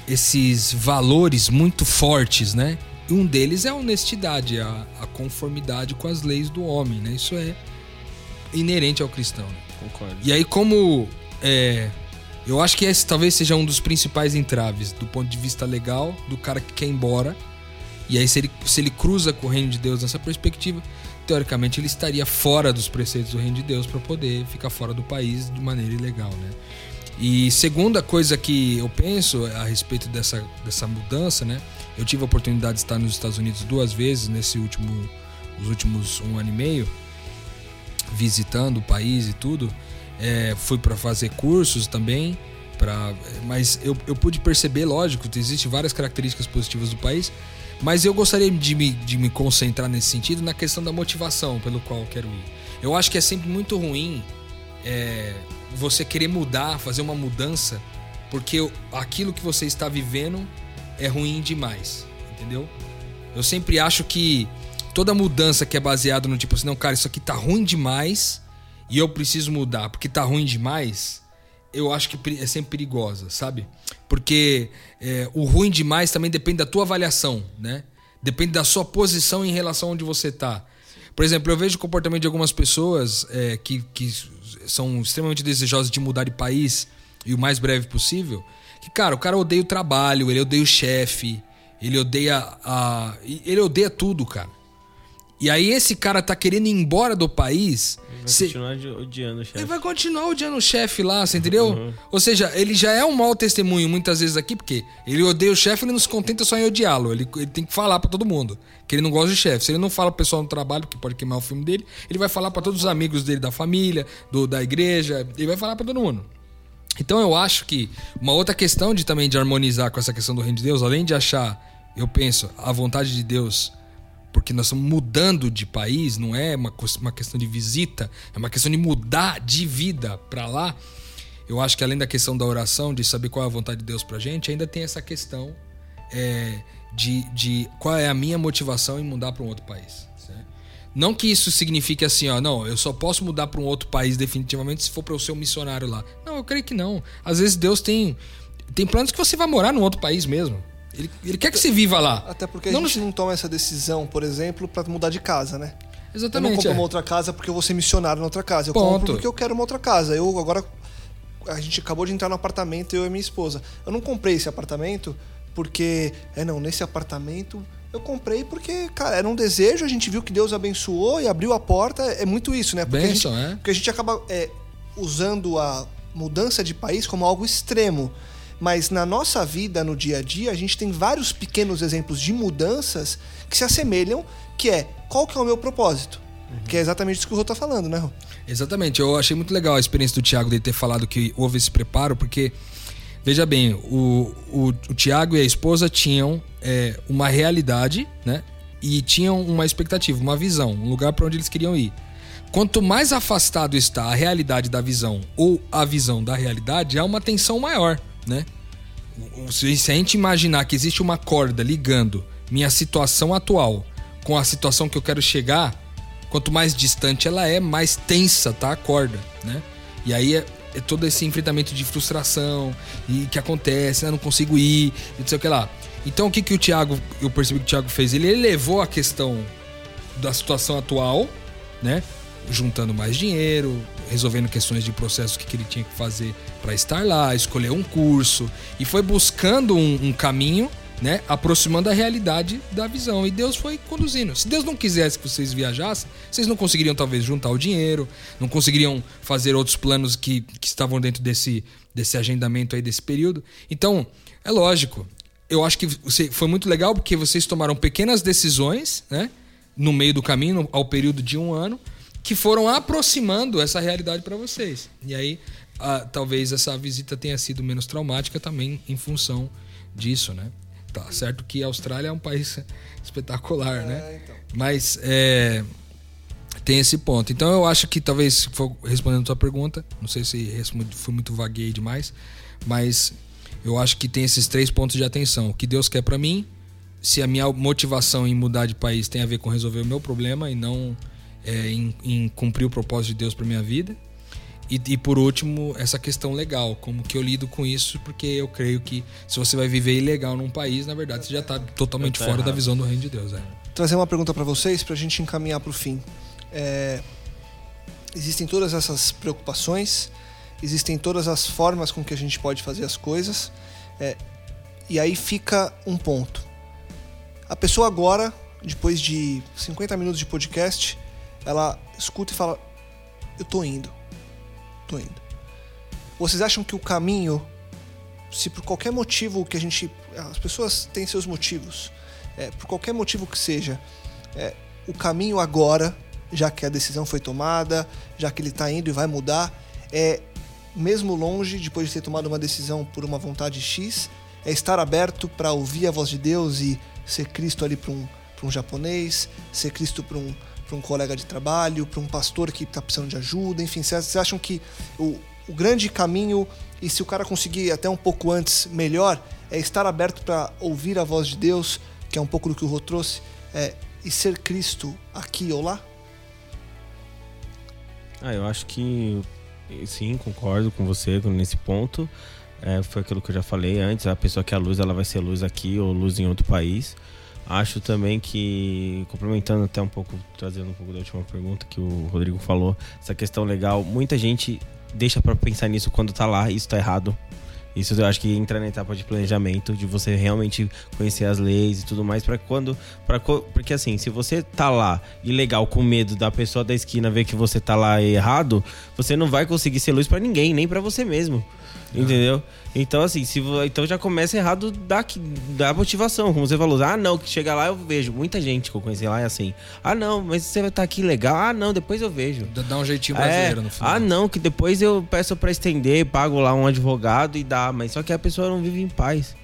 esses valores muito fortes, né? E um deles é a honestidade, a, a conformidade com as leis do homem, né? Isso é inerente ao cristão. Né? Concordo. E aí, como é, eu acho que esse talvez seja um dos principais entraves do ponto de vista legal do cara que quer ir embora. E aí, se ele, se ele cruza com o reino de Deus nessa perspectiva, teoricamente ele estaria fora dos preceitos do reino de Deus para poder ficar fora do país de maneira ilegal, né? E segunda coisa que eu penso a respeito dessa, dessa mudança, né? Eu tive a oportunidade de estar nos Estados Unidos duas vezes nesse último, os últimos um ano e meio, visitando o país e tudo. É, fui para fazer cursos também, pra, mas eu, eu pude perceber, lógico, existem várias características positivas do país, mas eu gostaria de me, de me concentrar nesse sentido na questão da motivação pelo qual eu quero ir. Eu acho que é sempre muito ruim é, você querer mudar, fazer uma mudança, porque aquilo que você está vivendo é ruim demais, entendeu? Eu sempre acho que toda mudança que é baseada no tipo assim, não, cara, isso aqui tá ruim demais e eu preciso mudar porque tá ruim demais, eu acho que é sempre perigosa, sabe? Porque é, o ruim demais também depende da tua avaliação, né? Depende da sua posição em relação a onde você está. Por exemplo, eu vejo o comportamento de algumas pessoas é, que, que são extremamente desejosas de mudar de país e o mais breve possível. Que, cara, o cara odeia o trabalho, ele odeia o chefe, ele odeia a. Ele odeia tudo, cara. E aí esse cara tá querendo ir embora do país. Ele vai cê... continuar odiando o chefe. Ele vai continuar odiando o chefe lá, você entendeu? Uhum. Ou seja, ele já é um mau testemunho muitas vezes aqui, porque ele odeia o chefe, ele não se contenta só em odiá-lo. Ele, ele tem que falar para todo mundo que ele não gosta de chefe. Se ele não fala pro pessoal no trabalho, porque pode queimar o filme dele, ele vai falar para todos os amigos dele da família, do, da igreja, ele vai falar para todo mundo. Então eu acho que uma outra questão de também de harmonizar com essa questão do reino de Deus, além de achar, eu penso, a vontade de Deus porque nós estamos mudando de país, não é uma, uma questão de visita, é uma questão de mudar de vida para lá. Eu acho que além da questão da oração, de saber qual é a vontade de Deus para gente, ainda tem essa questão é, de, de qual é a minha motivação em mudar para um outro país. Certo? Não que isso signifique assim, ó, não, eu só posso mudar para um outro país definitivamente se for para eu ser missionário lá. Não, eu creio que não. Às vezes Deus tem, tem planos que você vai morar num outro país mesmo. Ele, ele quer que você viva lá. Até porque não a gente não toma essa decisão, por exemplo, para mudar de casa, né? Exatamente. Eu não compro é. uma outra casa porque eu vou ser missionário na outra casa. Eu Ponto. compro porque eu quero uma outra casa. Eu agora. A gente acabou de entrar no apartamento, eu e minha esposa. Eu não comprei esse apartamento porque. É, não, nesse apartamento. Eu comprei porque, cara, era um desejo, a gente viu que Deus abençoou e abriu a porta. É muito isso, né? Porque, Benção, a, gente, é? porque a gente acaba é, usando a mudança de país como algo extremo. Mas na nossa vida, no dia a dia, a gente tem vários pequenos exemplos de mudanças que se assemelham, que é qual que é o meu propósito? Que é exatamente isso que o Rô tá falando, né, Rô? Exatamente. Eu achei muito legal a experiência do Thiago de ter falado que houve esse preparo, porque, veja bem, o, o, o Thiago e a esposa tinham é, uma realidade, né? E tinham uma expectativa, uma visão, um lugar para onde eles queriam ir. Quanto mais afastado está a realidade da visão ou a visão da realidade, há uma tensão maior, né? Se a gente imaginar que existe uma corda ligando minha situação atual com a situação que eu quero chegar, quanto mais distante ela é, mais tensa tá a corda, né? E aí é, é todo esse enfrentamento de frustração e que acontece, né? não consigo ir, não sei o que lá. Então o que, que o Thiago, eu percebi que o Thiago fez? Ele elevou a questão da situação atual, né? Juntando mais dinheiro, resolvendo questões de processo que, que ele tinha que fazer para estar lá, escolher um curso e foi buscando um, um caminho né, aproximando a realidade da visão. E Deus foi conduzindo. Se Deus não quisesse que vocês viajassem, vocês não conseguiriam talvez juntar o dinheiro, não conseguiriam fazer outros planos que, que estavam dentro desse, desse agendamento aí desse período. Então, é lógico. Eu acho que você, foi muito legal porque vocês tomaram pequenas decisões, né, no meio do caminho, ao período de um ano, que foram aproximando essa realidade para vocês. E aí, a, talvez essa visita tenha sido menos traumática também em função disso, né? Tá certo que a Austrália é um país espetacular, é, né? Então. Mas é, tem esse ponto. Então eu acho que talvez, respondendo a sua pergunta, não sei se fui muito vaguei demais, mas eu acho que tem esses três pontos de atenção. O que Deus quer para mim, se a minha motivação em mudar de país tem a ver com resolver o meu problema e não é, em, em cumprir o propósito de Deus para minha vida. E, e, por último, essa questão legal, como que eu lido com isso, porque eu creio que se você vai viver ilegal num país, na verdade você já está totalmente fora errado. da visão do reino de Deus. É. Trazer uma pergunta para vocês, para a gente encaminhar para o fim. É, existem todas essas preocupações, existem todas as formas com que a gente pode fazer as coisas, é, e aí fica um ponto. A pessoa agora, depois de 50 minutos de podcast, ela escuta e fala: Eu tô indo tô indo. Vocês acham que o caminho, se por qualquer motivo que a gente. As pessoas têm seus motivos, é, por qualquer motivo que seja, é, o caminho agora, já que a decisão foi tomada, já que ele está indo e vai mudar, é mesmo longe, depois de ter tomado uma decisão por uma vontade X, é estar aberto para ouvir a voz de Deus e ser Cristo ali para um, um japonês, ser Cristo para um, para um colega de trabalho, para um pastor que está precisando de ajuda, enfim, vocês acham que o, o grande caminho, e se o cara conseguir até um pouco antes, melhor, é estar aberto para ouvir a voz de Deus, que é um pouco do que o Rô trouxe, é, e ser Cristo aqui ou lá? Ah, eu acho que sim, concordo com você nesse ponto. É, foi aquilo que eu já falei antes, a pessoa que é a luz, ela vai ser luz aqui ou luz em outro país. Acho também que, complementando até um pouco, trazendo um pouco da última pergunta que o Rodrigo falou, essa questão legal, muita gente deixa para pensar nisso quando tá lá isso tá errado. Isso eu acho que entra na etapa de planejamento, de você realmente conhecer as leis e tudo mais, para quando. Pra, porque assim, se você tá lá ilegal com medo da pessoa da esquina ver que você tá lá errado, você não vai conseguir ser luz para ninguém, nem para você mesmo. Entendeu? Então, assim, se, então já começa errado da, da motivação, como você falou. Ah, não, que chega lá eu vejo. Muita gente que eu conheci lá é assim. Ah, não, mas você vai estar aqui legal. Ah, não, depois eu vejo. Dá um jeitinho brasileiro é, no final. Ah, não, que depois eu peço para estender, pago lá um advogado e dá. Mas só que a pessoa não vive em paz.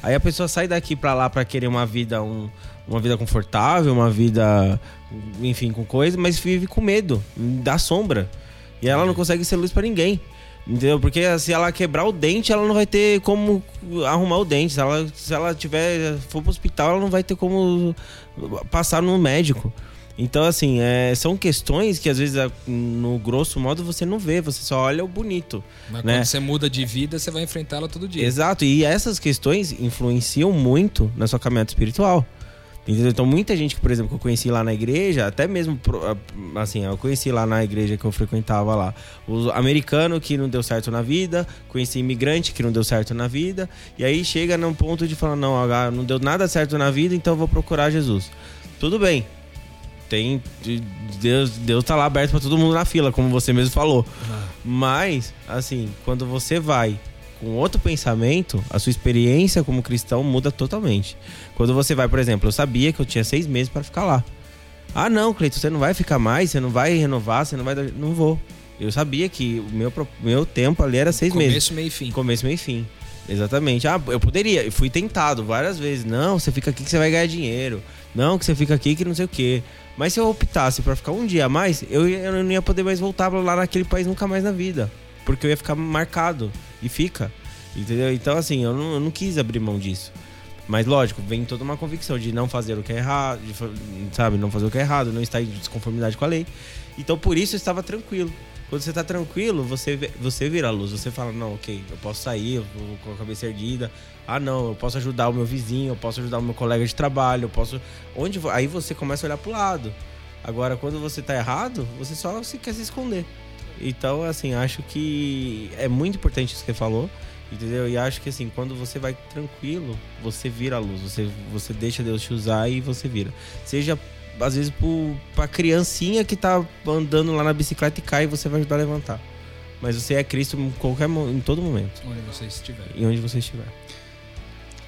Aí a pessoa sai daqui para lá para querer uma vida, um, uma vida confortável, uma vida, enfim, com coisa, mas vive com medo, da sombra. E ela não consegue ser luz para ninguém. Entendeu? Porque se ela quebrar o dente, ela não vai ter como arrumar o dente. Se ela, se ela tiver, for pro hospital, ela não vai ter como passar no médico. Então, assim, é, são questões que às vezes, no grosso modo, você não vê, você só olha o bonito. Mas né? quando você muda de vida, você vai enfrentá-la todo dia. Exato, e essas questões influenciam muito na sua caminhada espiritual. Entendeu? Então, muita gente que, por exemplo, que eu conheci lá na igreja, até mesmo, assim, eu conheci lá na igreja que eu frequentava lá, o americano que não deu certo na vida, conheci imigrante que não deu certo na vida, e aí chega num ponto de falar: não, não deu nada certo na vida, então eu vou procurar Jesus. Tudo bem. Tem. Deus, Deus tá lá aberto para todo mundo na fila, como você mesmo falou. Mas, assim, quando você vai com outro pensamento, a sua experiência como cristão muda totalmente. Quando você vai, por exemplo, eu sabia que eu tinha seis meses para ficar lá. Ah, não, Cleiton, você não vai ficar mais, você não vai renovar, você não vai. Não vou. Eu sabia que o meu, meu tempo ali era seis meses. Começo, meio e fim. Começo, meio e fim. Exatamente. Ah, eu poderia. Eu fui tentado várias vezes. Não, você fica aqui que você vai ganhar dinheiro. Não, que você fica aqui que não sei o quê. Mas se eu optasse pra ficar um dia a mais, eu, eu não ia poder mais voltar lá naquele país nunca mais na vida. Porque eu ia ficar marcado. E fica. Entendeu? Então, assim, eu não, eu não quis abrir mão disso. Mas, lógico, vem toda uma convicção de não fazer o que é errado, de sabe? Não fazer o que é errado, não estar em desconformidade com a lei. Então, por isso, eu estava tranquilo. Quando você tá tranquilo, você, você vira a luz. Você fala, não, ok, eu posso sair, eu vou com a cabeça erguida. Ah, não, eu posso ajudar o meu vizinho, eu posso ajudar o meu colega de trabalho, eu posso... Onde... Aí você começa a olhar pro lado. Agora, quando você tá errado, você só se quer se esconder. Então, assim, acho que é muito importante isso que você falou, entendeu? E acho que, assim, quando você vai tranquilo, você vira a luz. Você, você deixa Deus te usar e você vira. Seja, às vezes, pro, pra criancinha que tá andando lá na bicicleta e cai e você vai ajudar a levantar. Mas você é Cristo em, qualquer, em todo momento, Onde você estiver. e onde você estiver.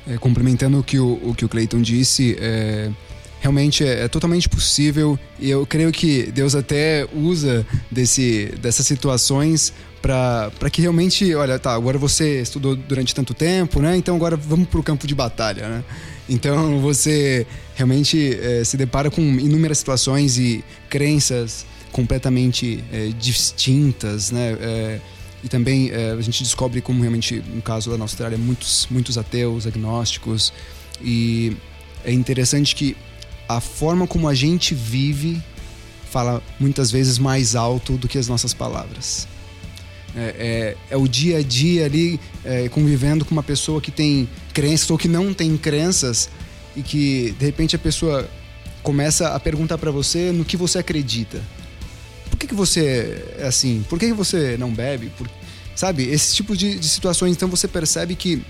É, complementando o que o, o que o Clayton disse, é, realmente é, é totalmente possível e eu creio que Deus até usa desse, dessas situações para que realmente, olha, tá, agora você estudou durante tanto tempo, né? Então agora vamos para o campo de batalha, né? Então você realmente é, se depara com inúmeras situações e crenças completamente é, distintas, né? É, e também é, a gente descobre como realmente, no caso na Austrália, muitos, muitos ateus, agnósticos. E é interessante que a forma como a gente vive fala muitas vezes mais alto do que as nossas palavras. É, é, é o dia a dia ali é, convivendo com uma pessoa que tem crenças ou que não tem crenças e que de repente a pessoa começa a perguntar para você no que você acredita. Por que, que você é assim? Por que, que você não bebe? Por- sabe? Esse tipo de, de situações. Então você percebe que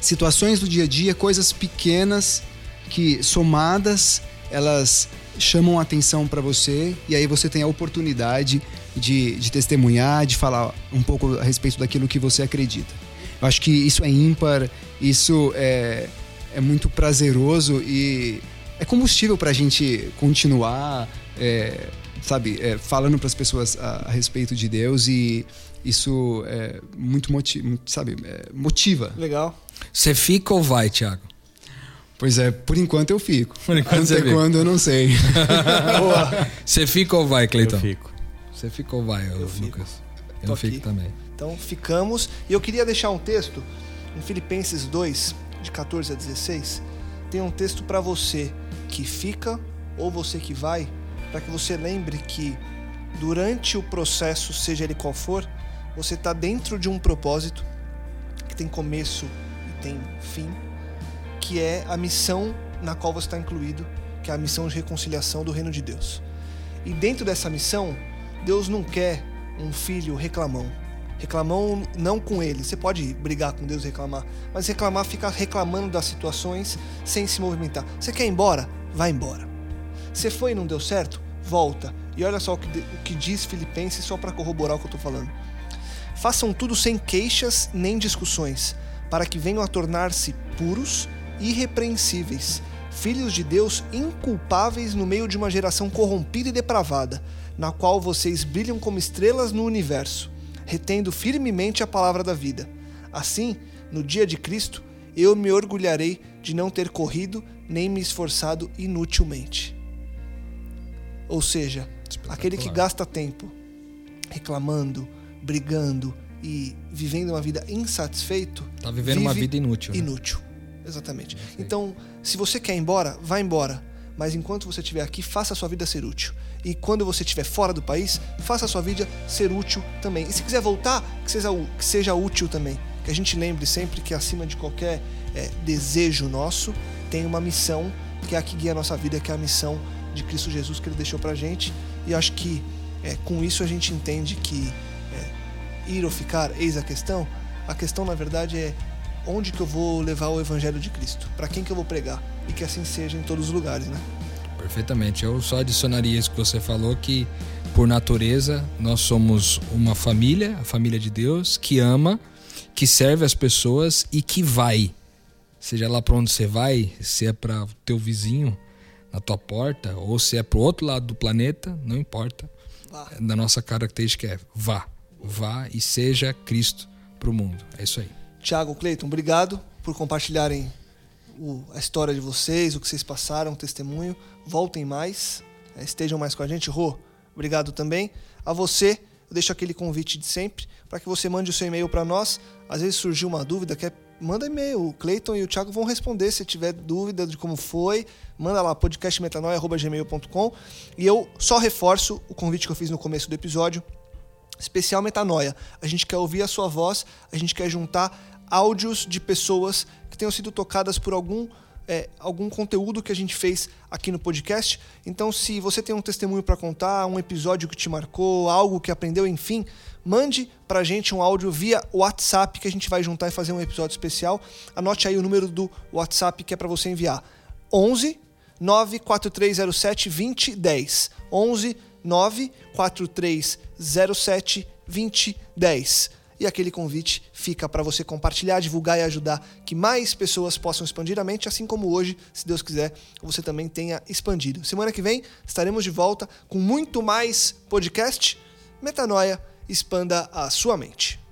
situações do dia a dia, coisas pequenas que somadas elas chamam a atenção para você e aí você tem a oportunidade de, de testemunhar, de falar um pouco a respeito daquilo que você acredita. Eu acho que isso é ímpar, isso é, é muito prazeroso e é combustível para a gente continuar, é, sabe, é, falando para as pessoas a, a respeito de Deus e isso é muito, moti muito, sabe, é, motiva. Legal. Você fica ou vai, Thiago? Pois é, por enquanto eu fico. Por enquanto você Até fica. quando eu não sei. Boa. Você fica ou vai, Cleiton? Eu fico. Você fica ou vai, Eu fico. Lucas? Tô Eu fico aqui. também. Então ficamos. E eu queria deixar um texto em Filipenses 2, de 14 a 16. Tem um texto para você que fica ou você que vai, para que você lembre que durante o processo, seja ele qual for, você está dentro de um propósito que tem começo e tem fim, que é a missão na qual você está incluído, que é a missão de reconciliação do reino de Deus. E dentro dessa missão, Deus não quer um filho reclamão. Reclamão não com ele. Você pode brigar com Deus e reclamar, mas reclamar fica reclamando das situações sem se movimentar. Você quer ir embora? Vai embora. Você foi e não deu certo? Volta. E olha só o que, o que diz Filipenses, só para corroborar o que eu estou falando. Façam tudo sem queixas nem discussões, para que venham a tornar-se puros, irrepreensíveis, filhos de Deus inculpáveis no meio de uma geração corrompida e depravada, na qual vocês brilham como estrelas no universo, retendo firmemente a palavra da vida. Assim, no dia de Cristo, eu me orgulharei de não ter corrido nem me esforçado inutilmente. Ou seja, aquele que gasta tempo reclamando, brigando e vivendo uma vida insatisfeito, Tá vivendo uma vive vida inútil. né? inútil. Exatamente. Então, se você quer ir embora, vá embora. Mas enquanto você estiver aqui, faça a sua vida ser útil. E quando você estiver fora do país, faça a sua vida ser útil também. E se quiser voltar, que seja, que seja útil também. Que a gente lembre sempre que acima de qualquer eh, desejo nosso, tem uma missão que é a que guia a nossa vida, que é a missão de Cristo Jesus que ele deixou pra gente. E acho que eh, com isso a gente entende que eh, ir ou ficar, eis a questão. A questão, na verdade, é onde que eu vou levar o evangelho de Cristo? Para quem que eu vou pregar? E que assim seja em todos os lugares, né? Perfeitamente. Eu só adicionaria isso que você falou, que por natureza nós somos uma família, a família de Deus, que ama, que serve as pessoas e que vai. Seja lá para onde você vai, se é para o teu vizinho, na tua porta, ou se é pro outro lado do planeta, não importa. Vá. Da nossa característica é vá. Vá e seja Cristo pro mundo. É isso aí. Tiago, Cleiton, obrigado por compartilharem o- a história de vocês, o que vocês passaram, o testemunho. Voltem mais, eh, estejam mais com a gente. Rô, obrigado também. A você, eu deixo aquele convite de sempre para que você mande o seu e-mail para nós. Às vezes surgiu uma dúvida, quer manda e-mail. O Cleiton e o Thiago vão responder se tiver dúvida de como foi. Manda lá podcastmetanoia@gmail.com e eu só reforço o convite que eu fiz no começo do episódio especial Metanoia. A gente quer ouvir a sua voz, a gente quer juntar áudios de pessoas que tenham sido tocadas por algum, é, algum conteúdo que a gente fez aqui no podcast. Então, se você tem um testemunho para contar, um episódio que te marcou, algo que aprendeu, enfim, mande pra gente um áudio via WhatsApp que a gente vai juntar e fazer um episódio especial. Anote aí o número do WhatsApp que é para você enviar. 11 94307 2010. 11 94307 2010. E aquele convite fica para você compartilhar, divulgar e ajudar que mais pessoas possam expandir a mente, assim como hoje, se Deus quiser, você também tenha expandido. Semana que vem estaremos de volta com muito mais podcast. Metanoia, expanda a sua mente.